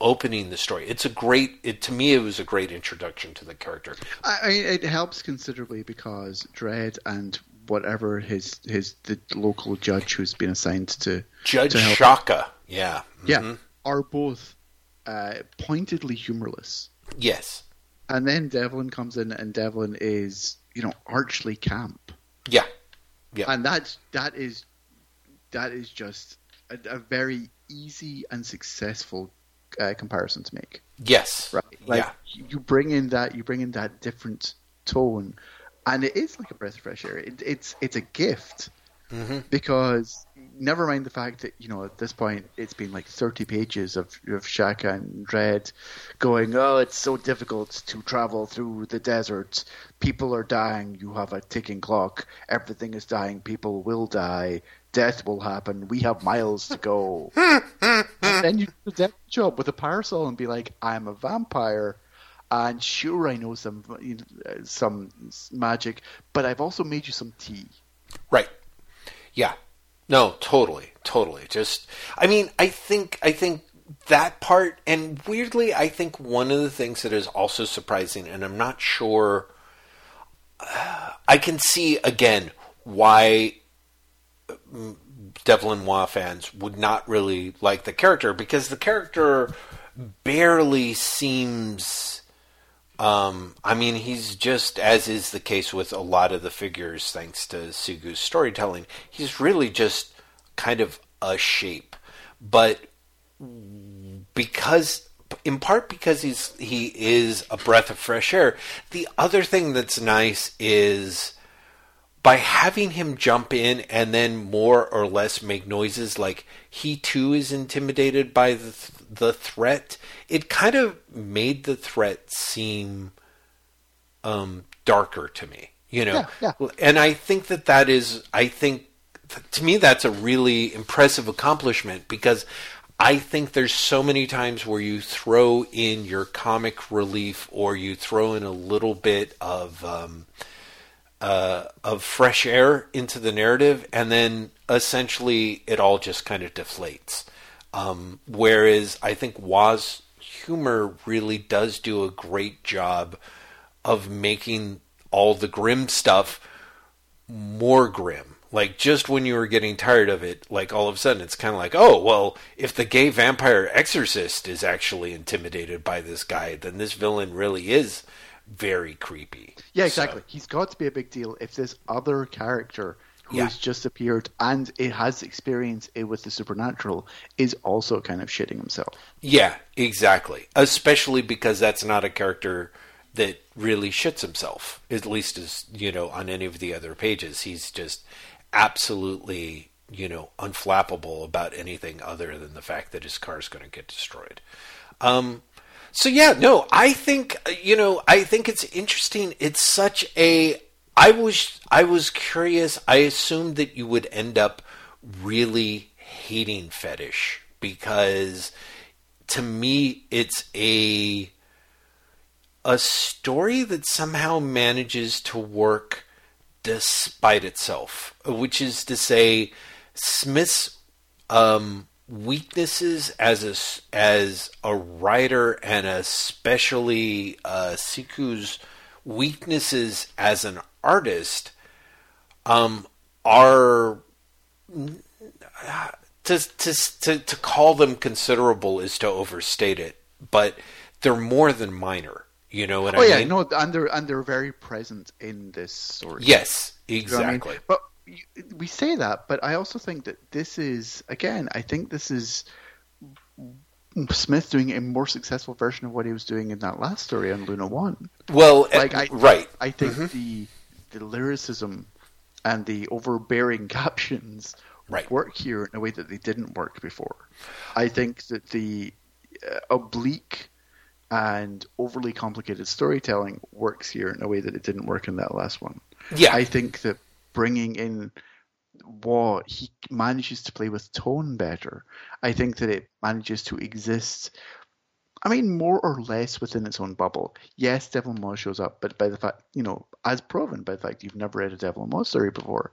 opening the story. It's a great. It to me, it was a great introduction to the character. I, I it helps considerably because Dredd and whatever his his the local judge who's been assigned to Judge to Shaka. Yeah. yeah, Mhm. are both uh, pointedly humorless. Yes. And then Devlin comes in, and Devlin is you know archly camp, Yeah. Yeah. and that's that is that is just a, a very easy and successful uh, comparison to make. Yes. right? Like yeah. you bring in that you bring in that different tone, and it is like a breath of fresh air. It, it's it's a gift hmm because never mind the fact that you know at this point it's been like thirty pages of of Shaka and Dredd going, oh, it's so difficult to travel through the desert. People are dying. You have a ticking clock. Everything is dying. People will die. Death will happen. We have miles to go. and then you do the death job with a parasol and be like, I'm a vampire. And sure, I know some some magic, but I've also made you some tea. Right. Yeah. No, totally, totally. Just, I mean, I think, I think that part, and weirdly, I think one of the things that is also surprising, and I'm not sure, uh, I can see again why mm, Devlin Waugh fans would not really like the character because the character barely seems. Um, I mean, he's just, as is the case with a lot of the figures, thanks to Siku's storytelling, he's really just kind of a shape. But because, in part because he's he is a breath of fresh air, the other thing that's nice is by having him jump in and then more or less make noises like he too is intimidated by the, the threat it kind of made the threat seem um, darker to me you know Yeah, yeah. and i think that that is i think to me that's a really impressive accomplishment because I think there's so many times where you throw in your comic relief or you throw in a little bit of um, uh, of fresh air into the narrative, and then essentially it all just kind of deflates. Um, whereas I think Waugh's humor really does do a great job of making all the grim stuff more grim. Like just when you were getting tired of it, like all of a sudden it's kind of like, oh well, if the gay vampire exorcist is actually intimidated by this guy, then this villain really is very creepy. Yeah, So- exactly. He's got to be a big deal if this other character who Yeah. just appeared and it has experience i- with the supernatural is also kind of shitting himself. Yeah, exactly. Especially because that's not a character that really shits himself. At least as you know, on any of the other pages, he's just absolutely you know unflappable about anything other than the fact that his car is going to get destroyed. Um, so yeah, no, I think you know, I think it's interesting. It's such a. I was I was curious. I assumed that you would end up really hating fetish because to me it's a a story that somehow manages to work despite itself, which is to say, Smith's um, weaknesses as a as a writer and especially uh, Siku's weaknesses as an artist um, are to, to to to call them considerable is to overstate it, but they're more than minor. You know what Oh I yeah, mean? Oh yeah, no, and they're and they're very present in this story. Yes, You know I mean? exactly. But we say that, but I also think that this is again. I think this is Smith doing a more successful version of what he was doing in that last story on Luna One. Well, Like, uh, I- right. I think the the lyricism and the overbearing captions Right. work here in a way that they didn't work before. I think that the uh, oblique and overly complicated storytelling works here in a way that it didn't work in that last one. Yeah. I think that bringing in what he manages to play with tone better. I think that it manages to exist I mean, more or less within its own bubble. Yes, Devlin Waugh shows up, but by the fact, you know, as proven by the fact you've never read a Devlin Waugh story before,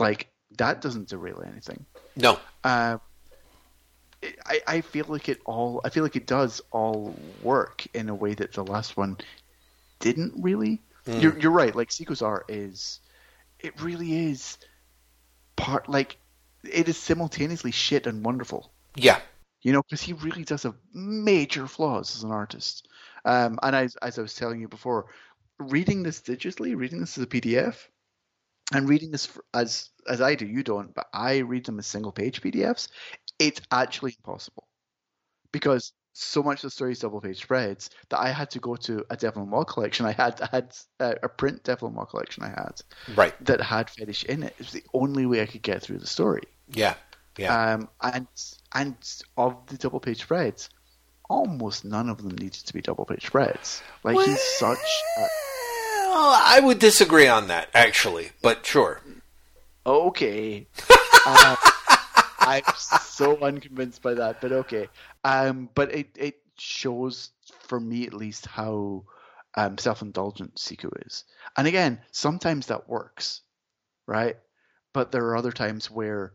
like that doesn't derail anything. No. Uh, I, I feel like it all. I feel like it does all work in a way that the last one didn't really. Mm. You're you're right. Like Siku's art is, it really is part like it is simultaneously shit and wonderful. Yeah. You know, because he really does have major flaws as an artist. Um, and as, as I was telling you before, reading this digitally, reading this as a PDF, and reading this as as I do, you don't, but I read them as single page PDFs. It's actually impossible because so much of the story is double page spreads that I had to go to a Devlin Waugh collection. I had I had uh, a print Devlin Waugh collection I had Right. that had fetish in it. It was the only way I could get through the story. Yeah. Yeah. Um, and and of the double page spreads, almost none of them needed to be double page spreads. Like he's such. A, Well, I would disagree on that actually, but sure. okay. uh, I'm so unconvinced by that, but okay. Um, but it it shows for me at least how um, self indulgent Siku is, and again, sometimes that works, right? But there are other times where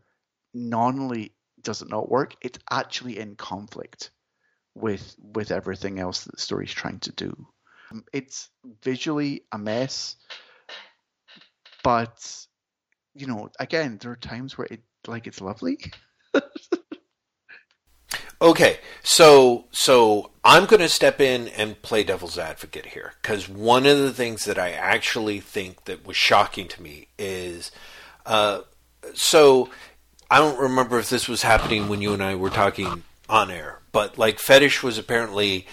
not only does it not work, it's actually in conflict with with everything else that the story's trying to do. Um, It's visually a mess, but you know, again, there are times where it like it's lovely. Okay, so so I'm going to step in and play devil's advocate here because one of the things that I actually think that was shocking to me is, uh, so I don't remember if this was happening when you and I were talking on air, but like fetish was apparently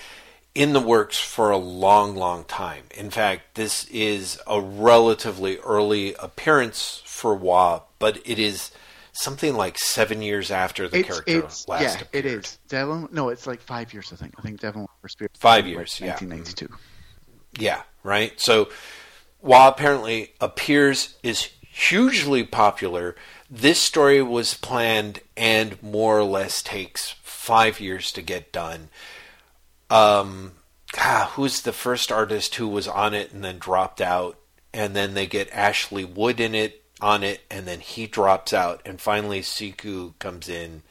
in the works for a long, long time. In fact, this is a relatively early appearance for Waugh, but it is something like seven years after the it's character it's last yeah, it appeared. is. Devil, no, it's like five years. I think. I think Devil First Spirit. Five like years, yeah. 1992. Yeah, right. So, while apparently appears is hugely popular, this story was planned and more or less takes five years to get done. Um, ah, who's the first artist who was on it and then dropped out, and then they get Ashley Wood in it on it, and then he drops out, and finally Siku comes in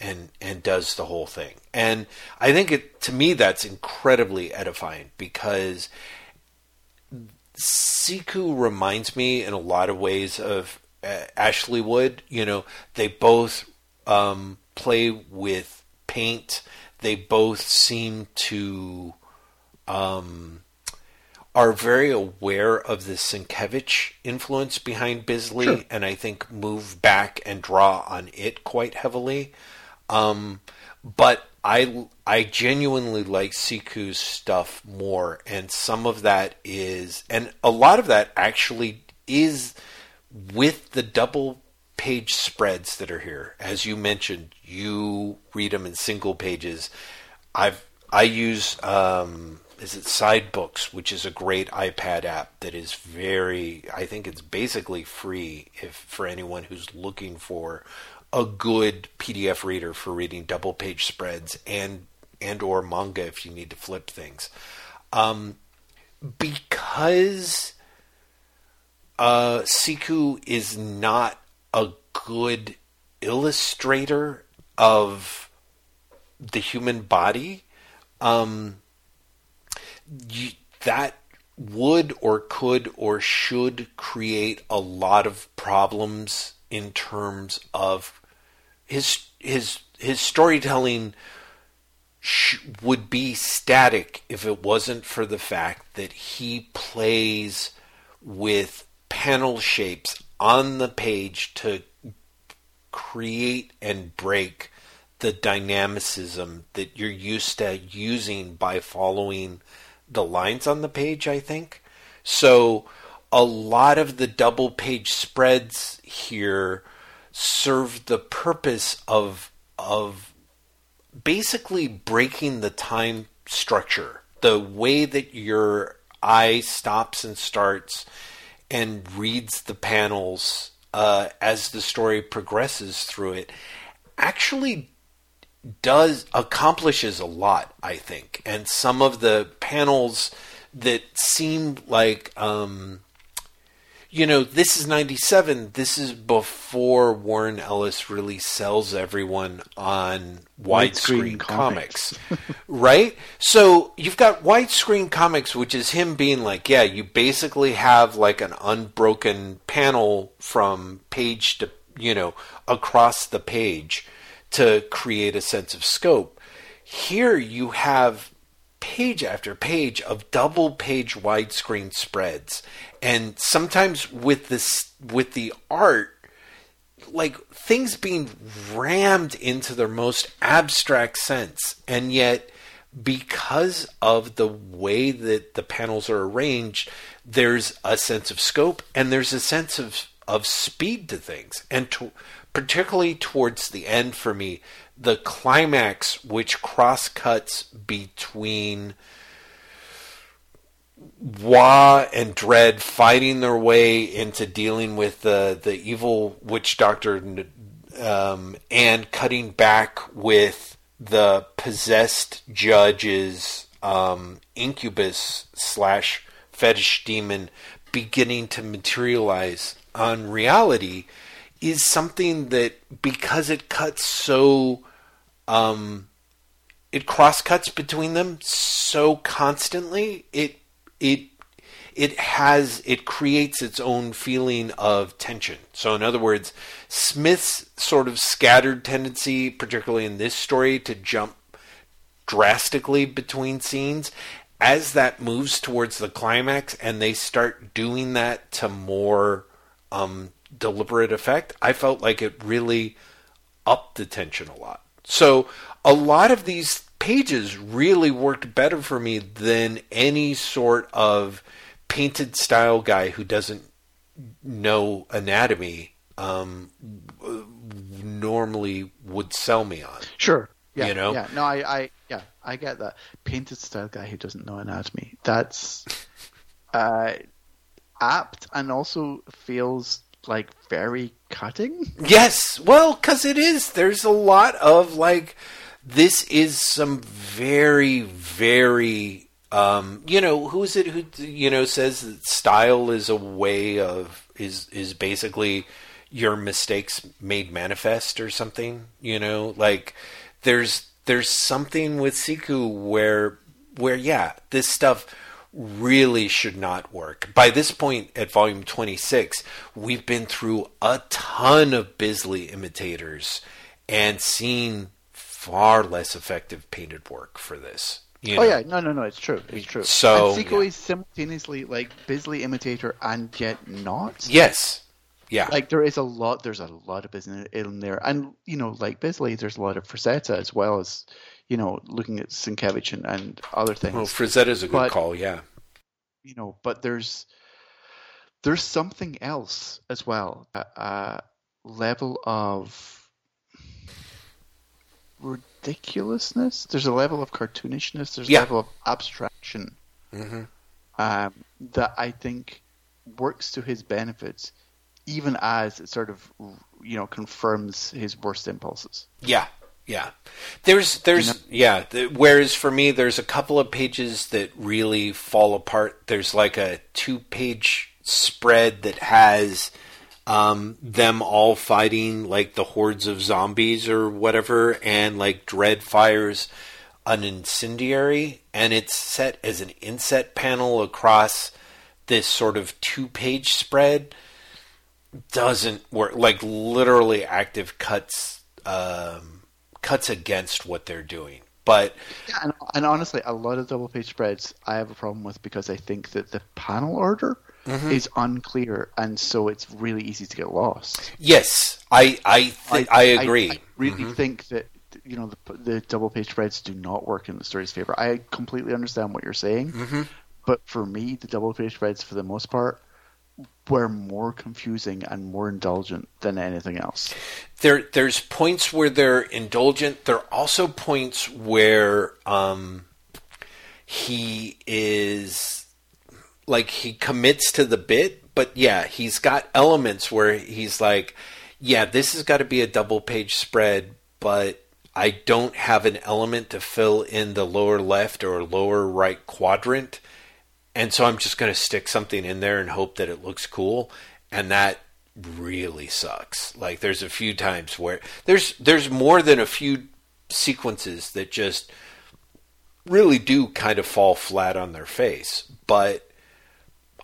and and does the whole thing. And I think it to me that's incredibly edifying because Siku reminds me in a lot of ways of uh, Ashley Wood. You know, they both um, play with paint. They both seem to um, are very aware of the Sienkiewicz influence behind Bisley, Sure. and I think move back and draw on it quite heavily. Um, but I I genuinely like Siku's stuff more, and some of that is, and a lot of that actually is with the double page spreads that are here. As you mentioned, you read them in single pages. I've I use um, is it Sidebooks, which is a great iPad app that is very. I think it's basically free if for anyone who's looking for a good PDF reader for reading double page spreads and and or manga if you need to flip things. Um, because uh, Siku is not a good illustrator of the human body, um, that would or could or should create a lot of problems in terms of his his his storytelling would be static if it wasn't for the fact that he plays with panel shapes on the page to create and break the dynamicism that you're used to using by following the lines on the page, I think. So a lot of the double page spreads here serve the purpose of of basically breaking the time structure. The way that your eye stops and starts and reads the panels uh, as the story progresses through it actually does accomplishes a lot, I think, and some of the panels that seem like um, you know, this is 97. This is before Warren Ellis really sells everyone on widescreen comics. comics. right? So you've got widescreen comics, which is him being like, yeah, you basically have like an unbroken panel from page to, you know, across the page to create a sense of scope. Here you have page after page of double page widescreen spreads. And sometimes with this with the art like things being rammed into their most abstract sense. And yet because of the way that the panels are arranged there's a sense of scope and there's a sense of of speed to things. And to, particularly towards the end for me the climax, which cross cuts between Waugh and Dredd fighting their way into dealing with the the evil witch doctor, um, and cutting back with the possessed judge's um, incubus slash fetish demon beginning to materialize on reality is something that because it cuts so um it cross cuts between them so constantly it it it has it creates its own feeling of tension. So in other words smith's sort of scattered tendency particularly in this story to jump drastically between scenes as that moves towards the climax and they start doing that to more um, deliberate effect, I felt like it really upped the tension a lot. So a lot of these pages really worked better for me than any sort of painted style guy who doesn't know anatomy um, normally would sell me on. Sure. Yeah. You know. Yeah. No, I, I, yeah, I get that. Painted style guy who doesn't know anatomy. That's uh, apt and also feels like very cutting. Yes, well, because it is. There's a lot of like this is some very very um, you know who is it who you know says that style is a way of is is basically your mistakes made manifest or something. You know, like there's there's something with Siku where where yeah this stuff really should not work. By this point at volume 26, we've been through a ton of Bisley imitators and seen far less effective painted work for this. You oh, know? Oh yeah, no, no, no, it's true, it's true. So and Siku yeah. is simultaneously like Bisley imitator and yet not. Yes, yeah. Like there is a lot. There's a lot of business in there, and you know, like Bisley, there's a lot of Frazetta as well as you know, looking at Sienkiewicz and, and other things. Well, Frazetta is a good but, call, yeah. You know, but there's there's something else as well. A, a level of ridiculousness. There's a level of cartoonishness. There's yeah. a level of abstraction mm-hmm. um, that I think works to his benefits, even as it sort of you know confirms his worst impulses. Yeah, yeah. There's there's you know? yeah, whereas for me there's a couple of pages that really fall apart. There's like a two-page spread that has um, them all fighting like the hordes of zombies or whatever and like Dredd fires an incendiary and it's set as an inset panel across this sort of two-page spread doesn't work like literally active cuts um, cuts against what they're doing. But yeah, and, and, honestly, a lot of double page spreads I have a problem with because I think that the panel order mm-hmm. is unclear, and so it's really easy to get lost. Yes, I I th- I, I, agree. I, I really mm-hmm. think that you know the, the double page spreads do not work in the story's favor. I completely understand what you're saying, mm-hmm. but for me, the double page spreads, for the most part, were more confusing and more indulgent than anything else. There, there's points where they're indulgent. There are also points where um, he is like he commits to the bit, but yeah, he's got elements where he's like, yeah, this has got to be a double page spread, but I don't have an element to fill in the lower left or lower right quadrant. And so I'm just going to stick something in there and hope that it looks cool. And that really sucks. Like there's a few times where there's there's more than a few sequences that just really do kind of fall flat on their face. But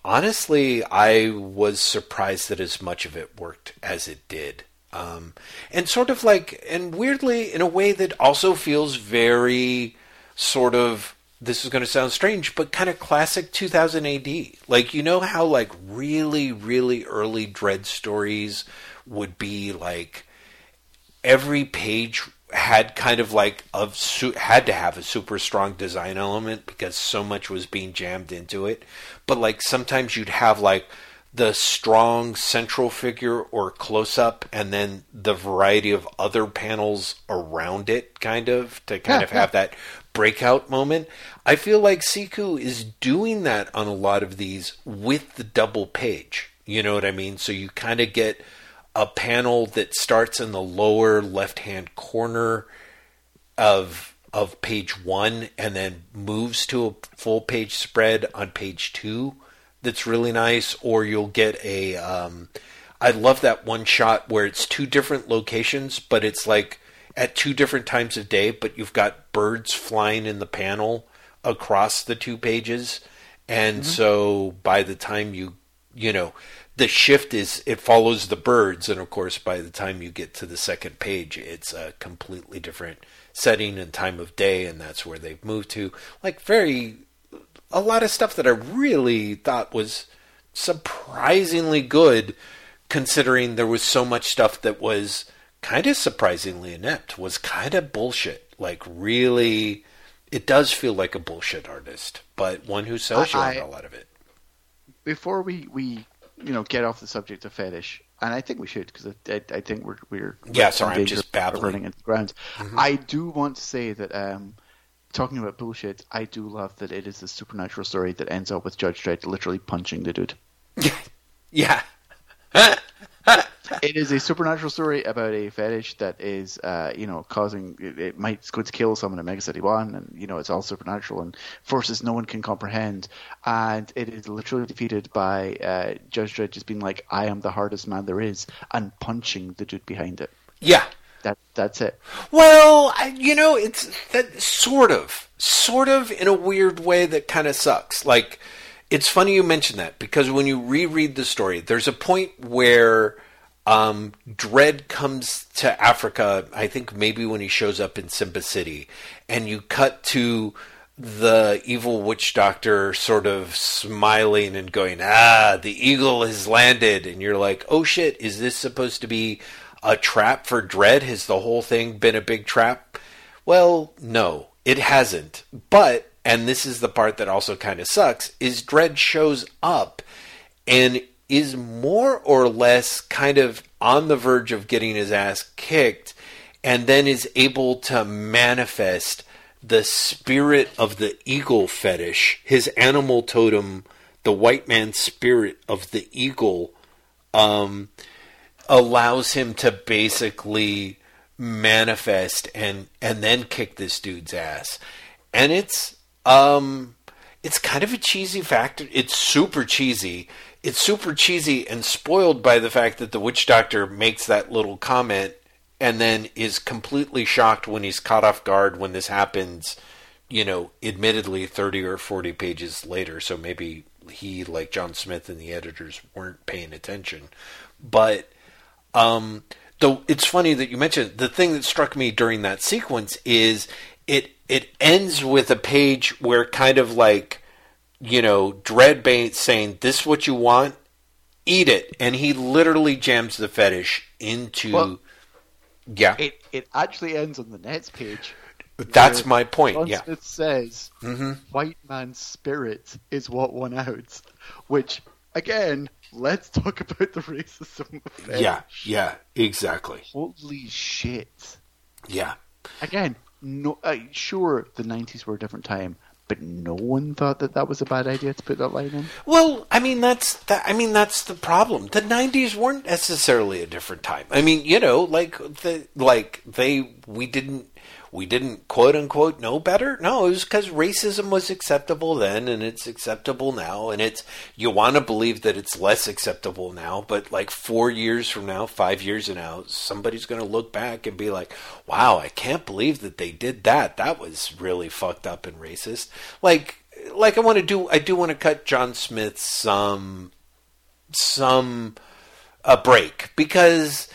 honestly, I was surprised that as much of it worked as it did. Um, and sort of like, and weirdly, in a way that also feels very sort of, this is going to sound strange, but kind of classic 2000 AD. Like, you know how, like, really, really early Dredd stories would be like every page had kind of like of had to have a super strong design element because so much was being jammed into it but like sometimes you'd have like the strong central figure or close up and then the variety of other panels around it kind of to kind yeah, of have yeah. that breakout moment. I feel like siku is doing that on a lot of these with the double page. You know what i mean? So you kind of get a panel that starts in the lower left hand corner of of page one and then moves to a full page spread on page two. That's really nice. Or you'll get a um, i love that one shot where it's two different locations but it's like at two different times of day but you've got birds flying in the panel across the two pages and mm-hmm. so by the time you you know the shift is it follows the birds, and of course, by the time you get to the second page, it's a completely different setting and time of day, and that's where they've moved to. Like very, a lot of stuff that I really thought was surprisingly good, considering there was so much stuff that was kind of surprisingly inept, was kind of bullshit. Like really, it does feel like a bullshit artist, but one who sells you on a lot of it. Before we we you know, get off the subject of fetish, and I think we should because I, I, I, think we're we're yeah. Sorry, I'm just babbling. Running into the ground. Mm-hmm. I do want to say that um, talking about bullshit, I do love that it is a supernatural story that ends up with Judge Dredd literally punching the dude. yeah. it is a supernatural story about a fetish that is, uh, you know, causing it, it might go to kill someone in Mega City One, and you know it's all supernatural and forces no one can comprehend, and it is literally defeated by uh, Judge Dredd just being like, "I am the hardest man there is," and punching the dude behind it. Yeah, that that's it. Well, I, you know, it's that sort of, sort of in a weird way that kind of sucks. Like it's funny you mention that because when you reread the story, there's a point where um, Dredd comes to Africa. I think maybe when he shows up in Simba City, and you cut to the evil witch doctor sort of smiling and going, "Ah, the eagle has landed," and you're like, "Oh shit, is this supposed to be a trap for Dredd? Has the whole thing been a big trap?" Well, no, it hasn't. But and this is the part that also kind of sucks, is Dredd shows up and is more or less kind of on the verge of getting his ass kicked and then is able to manifest the spirit of the eagle fetish, his animal totem, the white man's spirit of the eagle, um, allows him to basically manifest and and then kick this dude's ass. And it's um, it's kind of a cheesy factor. It's super cheesy. It's super cheesy and spoiled by the fact that the witch doctor makes that little comment and then is completely shocked when he's caught off guard when this happens, you know, admittedly 30 or 40 pages later. So maybe he, like John Smith and the editors, weren't paying attention. But, um, though it's funny that you mentioned the thing that struck me during that sequence is it it ends with a page where kind of like you know Dredd Dreadbait saying this is what you want? Eat it. And he literally jams the fetish into well, yeah. it it actually ends on the next page. That's my point John yeah. It says mm-hmm. white man's spirit is what won out which again let's talk about the racism yeah yeah exactly. Holy shit. Yeah. Again no, uh, sure, the '90s were a different time, but no one thought that that was a bad idea to put that line in. Well, I mean that's that. I mean that's the problem. The '90s weren't necessarily a different time. I mean, you know, like the like they we didn't we didn't quote unquote know better. No, it was because racism was acceptable then and it's acceptable now. And it's, you want to believe that it's less acceptable now, but like four years from now, five years from now, somebody's going to look back and be like, wow, I can't believe that they did that. That was really fucked up and racist. Like, like I want to do, I do want to cut John Smith some, um, some, a break because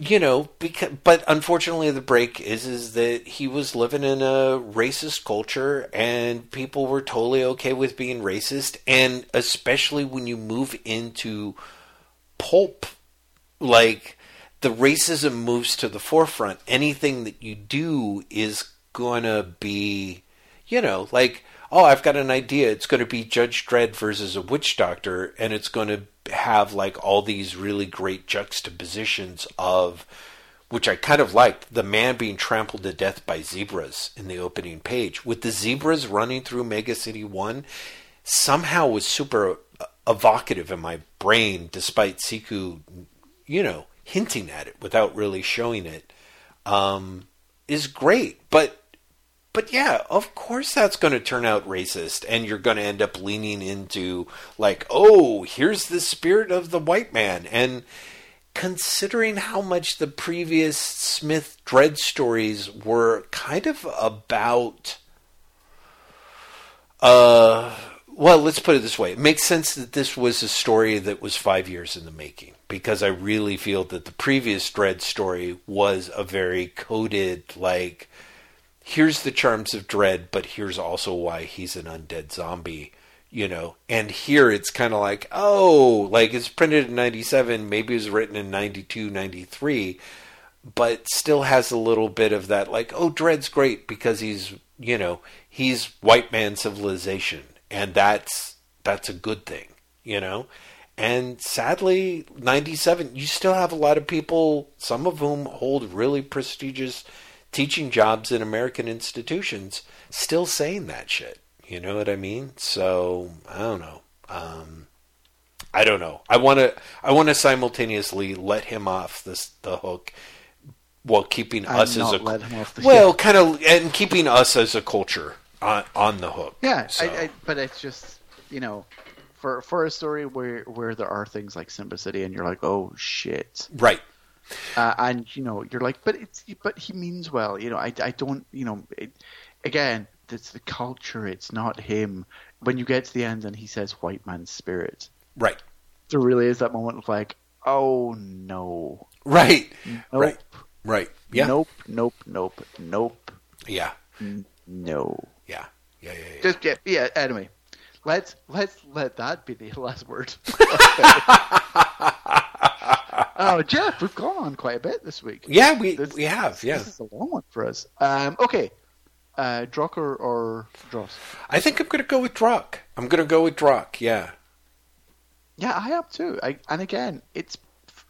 you know, because but unfortunately the break is is that he was living in a racist culture and people were totally okay with being racist. And especially when you move into pulp like the racism moves to the forefront. Anything that you do is to be you know like oh I've got an idea. It's going to be Judge Dredd versus a witch doctor and it's going to have like all these really great juxtapositions of which I kind of liked the man being trampled to death by zebras in the opening page. With the zebras running through Mega City 1 somehow was super evocative in my brain despite Siku you know hinting at it without really showing it. Um, is great but but yeah, of course that's going to turn out racist, and you're going to end up leaning into, like, oh, here's the spirit of the white man. And considering how much the previous Smith Dredd stories were kind of about. Uh, well, let's put it this way. It makes sense that this was a story that was five years in the making because I really feel that the previous Dredd story was a very coded, like, here's the charms of Dredd, but here's also why he's an undead zombie, you know. And here it's kind of like, oh, like it's printed in 97, maybe it was written in 92, 93, but still has a little bit of that, like, oh, Dredd's great because he's, you know, he's white man civilization, and that's that's a good thing, you know. And sadly, 97, you still have a lot of people, some of whom hold really prestigious teaching jobs in American institutions still saying that shit. You know what I mean? So I don't know. Um, I don't know. I want to. I want to simultaneously let him off this the hook while keeping And us as a let him off the well, kind of, and keeping us as a culture on on the hook. Yeah, So, I, I, but it's just you know, for for a story where where there are things like Simba City, and you're like, oh shit, right. Uh, and you know, you're like, but it's but he means well. You know, I I don't you know, it, again, it's the culture. It's not him. When you get to the end and he says white man's spirit, Right. there really is that moment of like, oh no, Right. nope, Right. Right. Yeah. nope, nope, nope, nope, Yeah. no. Yeah. Yeah. Yeah. yeah. Just yeah, yeah. Anyway, let's let's let that be the last word. oh, Jeff, we've gone on quite a bit this week. Yeah, we This- we have. Yeah. This is a long one for us. Um, okay, uh, Drokk or Dross? I think I'm going to go with Drokk. I'm going to go with Drokk. Yeah. Yeah, I am too. I, and again, it's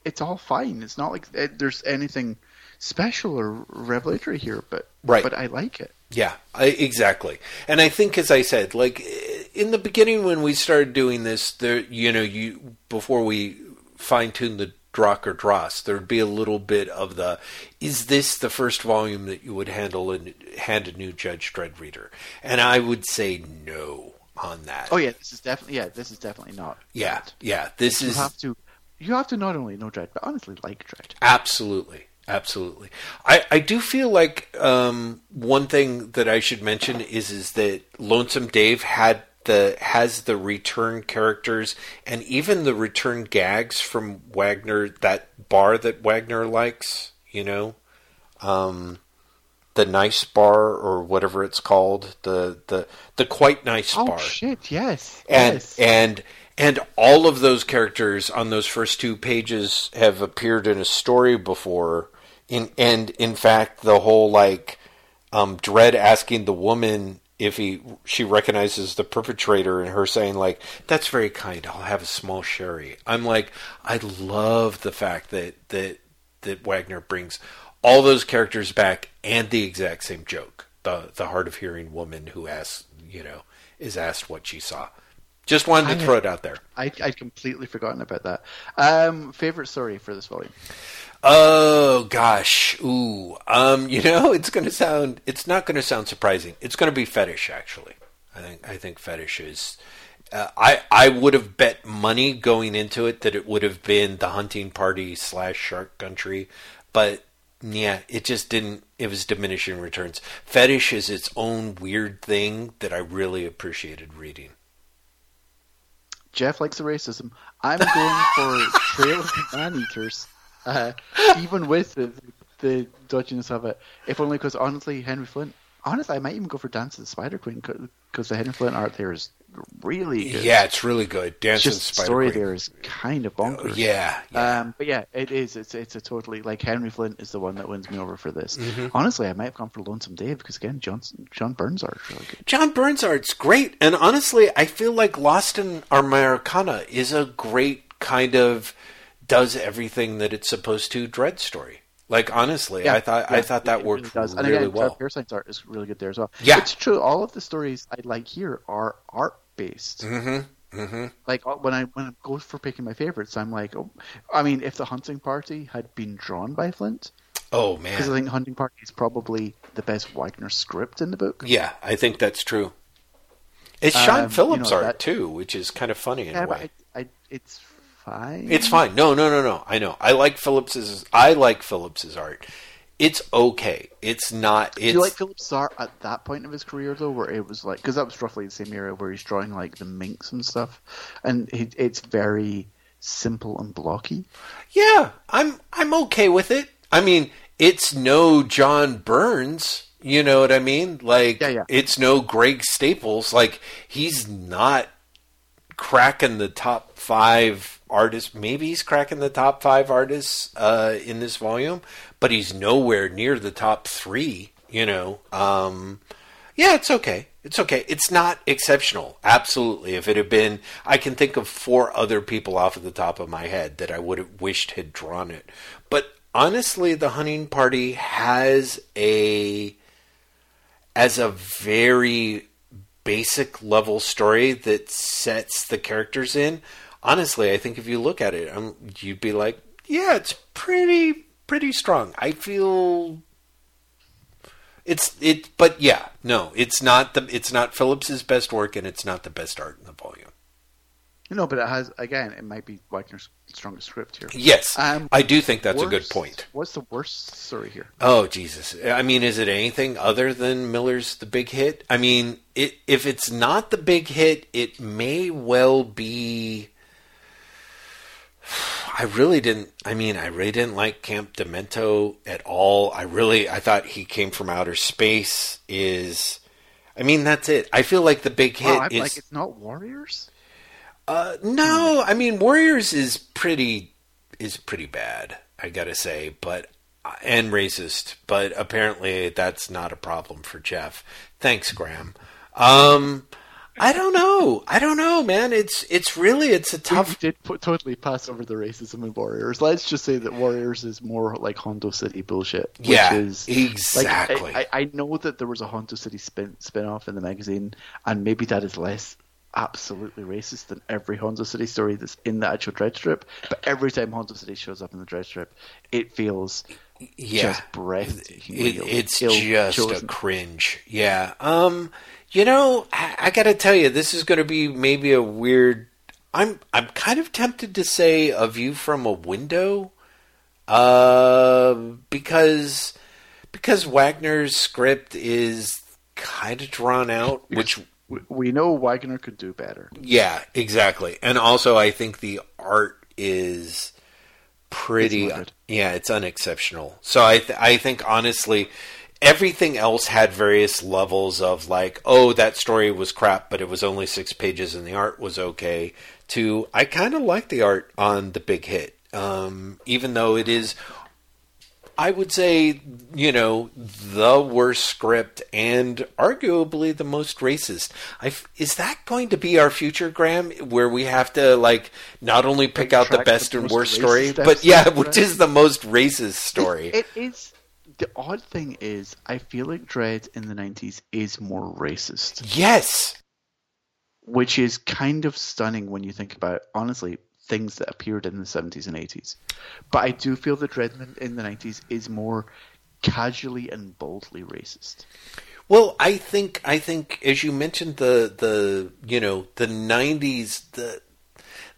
it's all fine. It's not like it, there's anything special or revelatory here, but Right. But I like it. Yeah, I, exactly. And I think, as I said, like in the beginning when we started doing this, there, you know, you before we fine tuned the Drokk or Dross, there'd be a little bit of the, is this the first volume that you would handle and hand a new Judge Dredd reader? And I would say no on that. Oh yeah, this is definitely yeah, this is definitely not. yeah, Dredd. yeah. This You is have to you have to not only know Dredd, but honestly like Dredd. Absolutely. Absolutely. I, I do feel like um, one thing that I should mention is is that Lonesome Dave had the has the return characters and even the return gags from Wagner that bar that Wagner likes, you know. Um the nice bar or whatever it's called, the the the quite nice Oh bar shit! Yes, and yes. and and all of those characters on those first two pages have appeared in a story before in and in fact the whole like um Dredd asking the woman if he she recognizes the perpetrator and her saying like that's very kind. I'll have a small sherry. I'm like i love the fact that that that wagner brings all those characters back and the exact same joke. The the hard of hearing woman who asks you know is asked what she saw. Just wanted to I- throw it out there. I I'd completely forgotten about that. Um, favorite story for this volume? Oh gosh, ooh, um, you know, it's going to sound, it's not going to sound surprising. It's going to be fetish, actually. I think, I think fetish is. Uh, I I would have bet money going into it that it would have been the hunting party slash shark country, but yeah, it just didn't. It was diminishing returns. Fetish is its own weird thing that I really appreciated reading. Jeff likes the racism. I'm going for Trail of Man Eaters, uh, even with the, the dodginess of it. If only because honestly, Henry Flint. Honestly, I might even go for Dance of the Spider Queen because the Henry Flint art there is really good. Yeah, it's really good. Dance of Spider story Queen. there is kind of bonkers. Yeah, yeah. Um, but yeah, it is. It's it's a totally like Henry Flint is the one that wins me over for this. Mm-hmm. Honestly, I might have gone for Lonesome Dave because again, John John Burns art is really good. John Burns art's great, and honestly, I feel like Lost in Americana is a great kind of does everything that it's supposed to Dredd story. Like honestly, I thought I thought that worked really does. And really again, well. Pearson's art is really good there as well. Yeah. it's true. All of the stories I like here are art based. Mm-hmm. Mm-hmm. Like uh, when I when I go for picking my favorites, I'm like, oh, I mean, if the Hunting Party had been drawn by Flint, Oh man, because I think Hunting Party is probably the best Wagner script in the book. yeah, I think that's true. It's Sean Um, Phillips you know, art that- too, which is kind of funny in Yeah, a way. I, I, it's fine. It's fine. No, no, no, no. I know. I like Phillips's. I like Phillips's art. It's okay. It's not. It's Do you like Philip's art at that point of his career though, where it was like because that was roughly the same era where he's drawing like the minks and stuff, and he, it's very simple and blocky. Yeah, I'm I'm okay with it. I mean, it's no John Burns, you know what I mean? Like Yeah, yeah. it's no Greg Staples. Like he's not cracking the top 5 artists. Maybe he's cracking the top 5 artists uh in this volume, but he's nowhere near the top 3, you know. Um yeah, it's okay. It's okay. It's not exceptional. Absolutely. If it had been, I can think of four other people off of the top of my head that I would have wished had drawn it. But honestly, the hunting party has a, as a very basic level story that sets the characters in. Honestly, I think if you look at it, um, you'd be like, yeah, it's pretty, pretty strong. I feel it's it, but yeah, no, it's not the it's not Phillips's best work, and it's not the best art in the volume. No, but it has again. It might be Wagner's strongest script here. Yes, Um, I do think that's a good point. What's the worst story here? Oh Jesus! I mean, is it anything other than Miller's The Big Hit? I mean, it, if it's not the big hit, it may well be. I really didn't. I mean, I really didn't like Camp Demento at all. I really, I thought he came from outer space. Is, I mean, that's it. I feel like the big hit is. like it's not Warriors. Uh, no, I mean Warriors is pretty is pretty bad. I gotta say, but and racist. But apparently that's not a problem for Jeff. Thanks, Graeme. Um, I don't know. I don't know, man. It's it's really it's a We tough. did put, totally pass over the racism in Warriors. Let's just say that Warriors is more like Hondo City bullshit. Which Yeah, is, exactly. Like, I, I, know that there was a Hondo City spin spin off in the magazine, and maybe that is less absolutely racist than every Hondo City story that's in the actual Dredd strip. But every time Hondo City shows up in the Dredd strip, it feels yeah, just breathtakingly It, it's ill just chosen. a cringe. Yeah. Um. You know, I, I got to tell you, this is going to be maybe a weird. I'm I'm kind of tempted to say a view from a window, uh, because because Wagner's script is kind of drawn out, which We- know Wagner could do better. yeah, exactly. And also, I think the art is pretty. It's yeah, it's unexceptional. So I, th- I think honestly, everything else had various levels of like, oh, that story was crap, but it was only six pages and the art was okay. To I kind of like the art on the big hit, um, even though it is I would say, you know, the worst script and arguably the most racist. I f is that going to be our future, Graeme, where we have to like not only pick out the best the and worst story, but yeah, which is the most racist story? It is. The odd thing is, I feel like Dredd in the 90s is more racist, yes. which is kind of stunning when you think about. Honestly, things that appeared in the 70s and 80s. But I do feel that Redman in the 90s is more casually and boldly racist. Well, I think I think as you mentioned the the you know the '90s the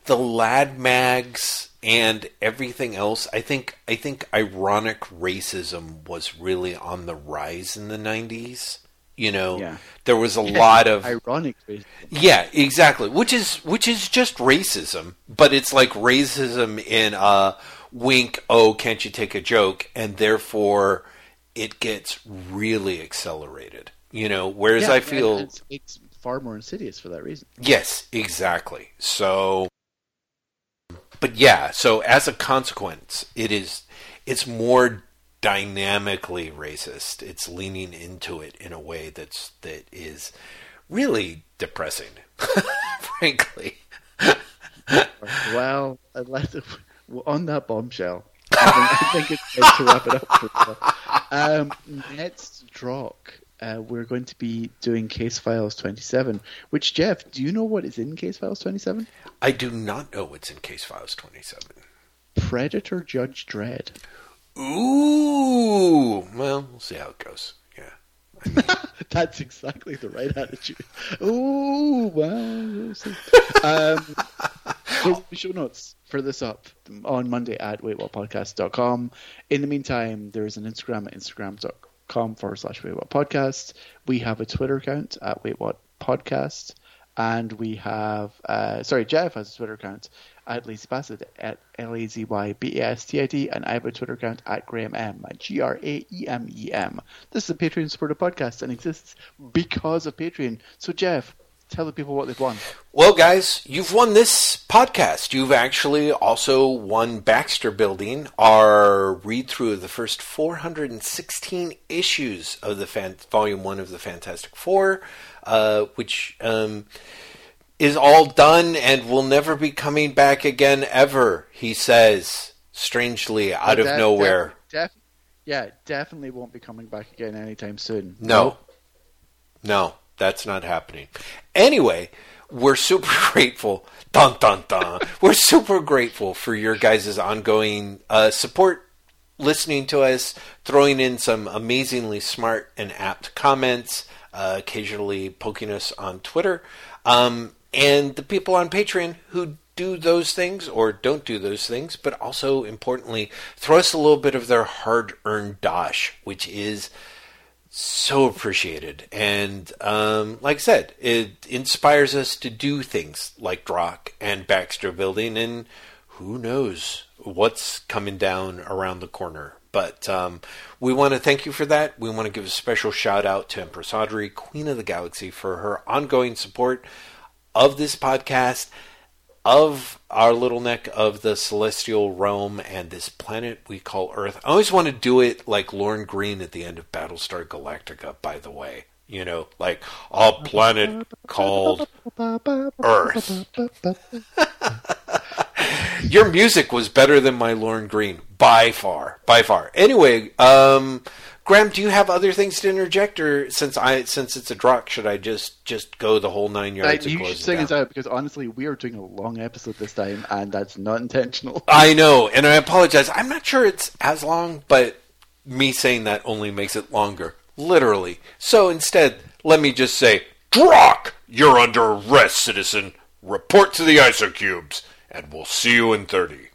the lad mags and everything else. I think I think ironic racism was really on the rise in the '90s. You know, Yeah. there was a lot of ironic racism. yeah, exactly. Which is which is just racism, but it's like racism in a wink. Oh, can't you take a joke? And therefore, it gets really accelerated. You know, whereas Yeah, I feel it's, it's far more insidious for that reason. yes, exactly. So, but yeah. So as a consequence, it is it's more dynamically racist. It's leaning into it in a way that's that is really depressing, frankly. Well, on that bombshell, I think, I think it's time to wrap it up. Um, next drop, uh, we're going to be doing Case Files 27. Which Jeff, do you know what is in Case Files 27? I do not know what's in Case Files 27. Predator Judge Dredd. Ooh, well, we'll see how it goes. Yeah. That's exactly the right attitude. Ooh, well, we'll see. Um, show notes for this up on Monday at waitwhatpodcast.com. In the meantime, there is an Instagram at instagram.com forward slash Wait What Podcast. We have a Twitter account at Wait What Podcast. And we have, uh, sorry, Jeff has a Twitter account at Lazy Bastard at L A Z Y B A S T I D, and I have a Twitter account at Graeme M, G R A E M E M. This is a Patreon supported podcast and exists because of Patreon. So, Jeff, tell the people what they've won. Well, guys, you've won this podcast. You've actually also won Baxter Building, our read through of the first 416 issues of the fan- Volume 1 of the Fantastic Four, uh, which um, is all done and will never be coming back again ever, he says, strangely, out of Def- nowhere. Def- def- yeah, definitely won't be coming back again anytime soon. No. No, that's not happening. Anyway, we're super grateful. Dun dun dun. we're super grateful for your guys' ongoing uh, support, listening to us, throwing in some amazingly smart and apt comments, uh, occasionally poking us on Twitter, um, and the people on Patreon who do those things or don't do those things, but also importantly, throw us a little bit of their hard earned dosh, which is so appreciated. And um, like I said, it inspires us to do things like Drokk and Baxter Building, and who knows what's coming down around the corner. But um, we want to thank you for that. We want to give a special shout out to Empress Audrey, Queen of the Galaxy, for her ongoing support of this podcast, of our little neck of the celestial realm and this planet we call Earth. I always want to do it like Lorne Greene at the end of Battlestar Galactica, by the way. You know, like a planet called Earth. Your music was better than my Lorne Greene by far, by far. Anyway, um, Graeme, do you have other things to interject, or since I since it's a Drokk, should I just just go the whole nine Uh, yards? and you should sing out because honestly, we are doing a long episode this time, and that's not intentional. I know, and I apologize. I'm not sure it's as long, but me saying that only makes it longer, literally. So instead, let me just say, Drokk, you're under arrest, citizen. Report to the isocubes, and we'll see you in 30.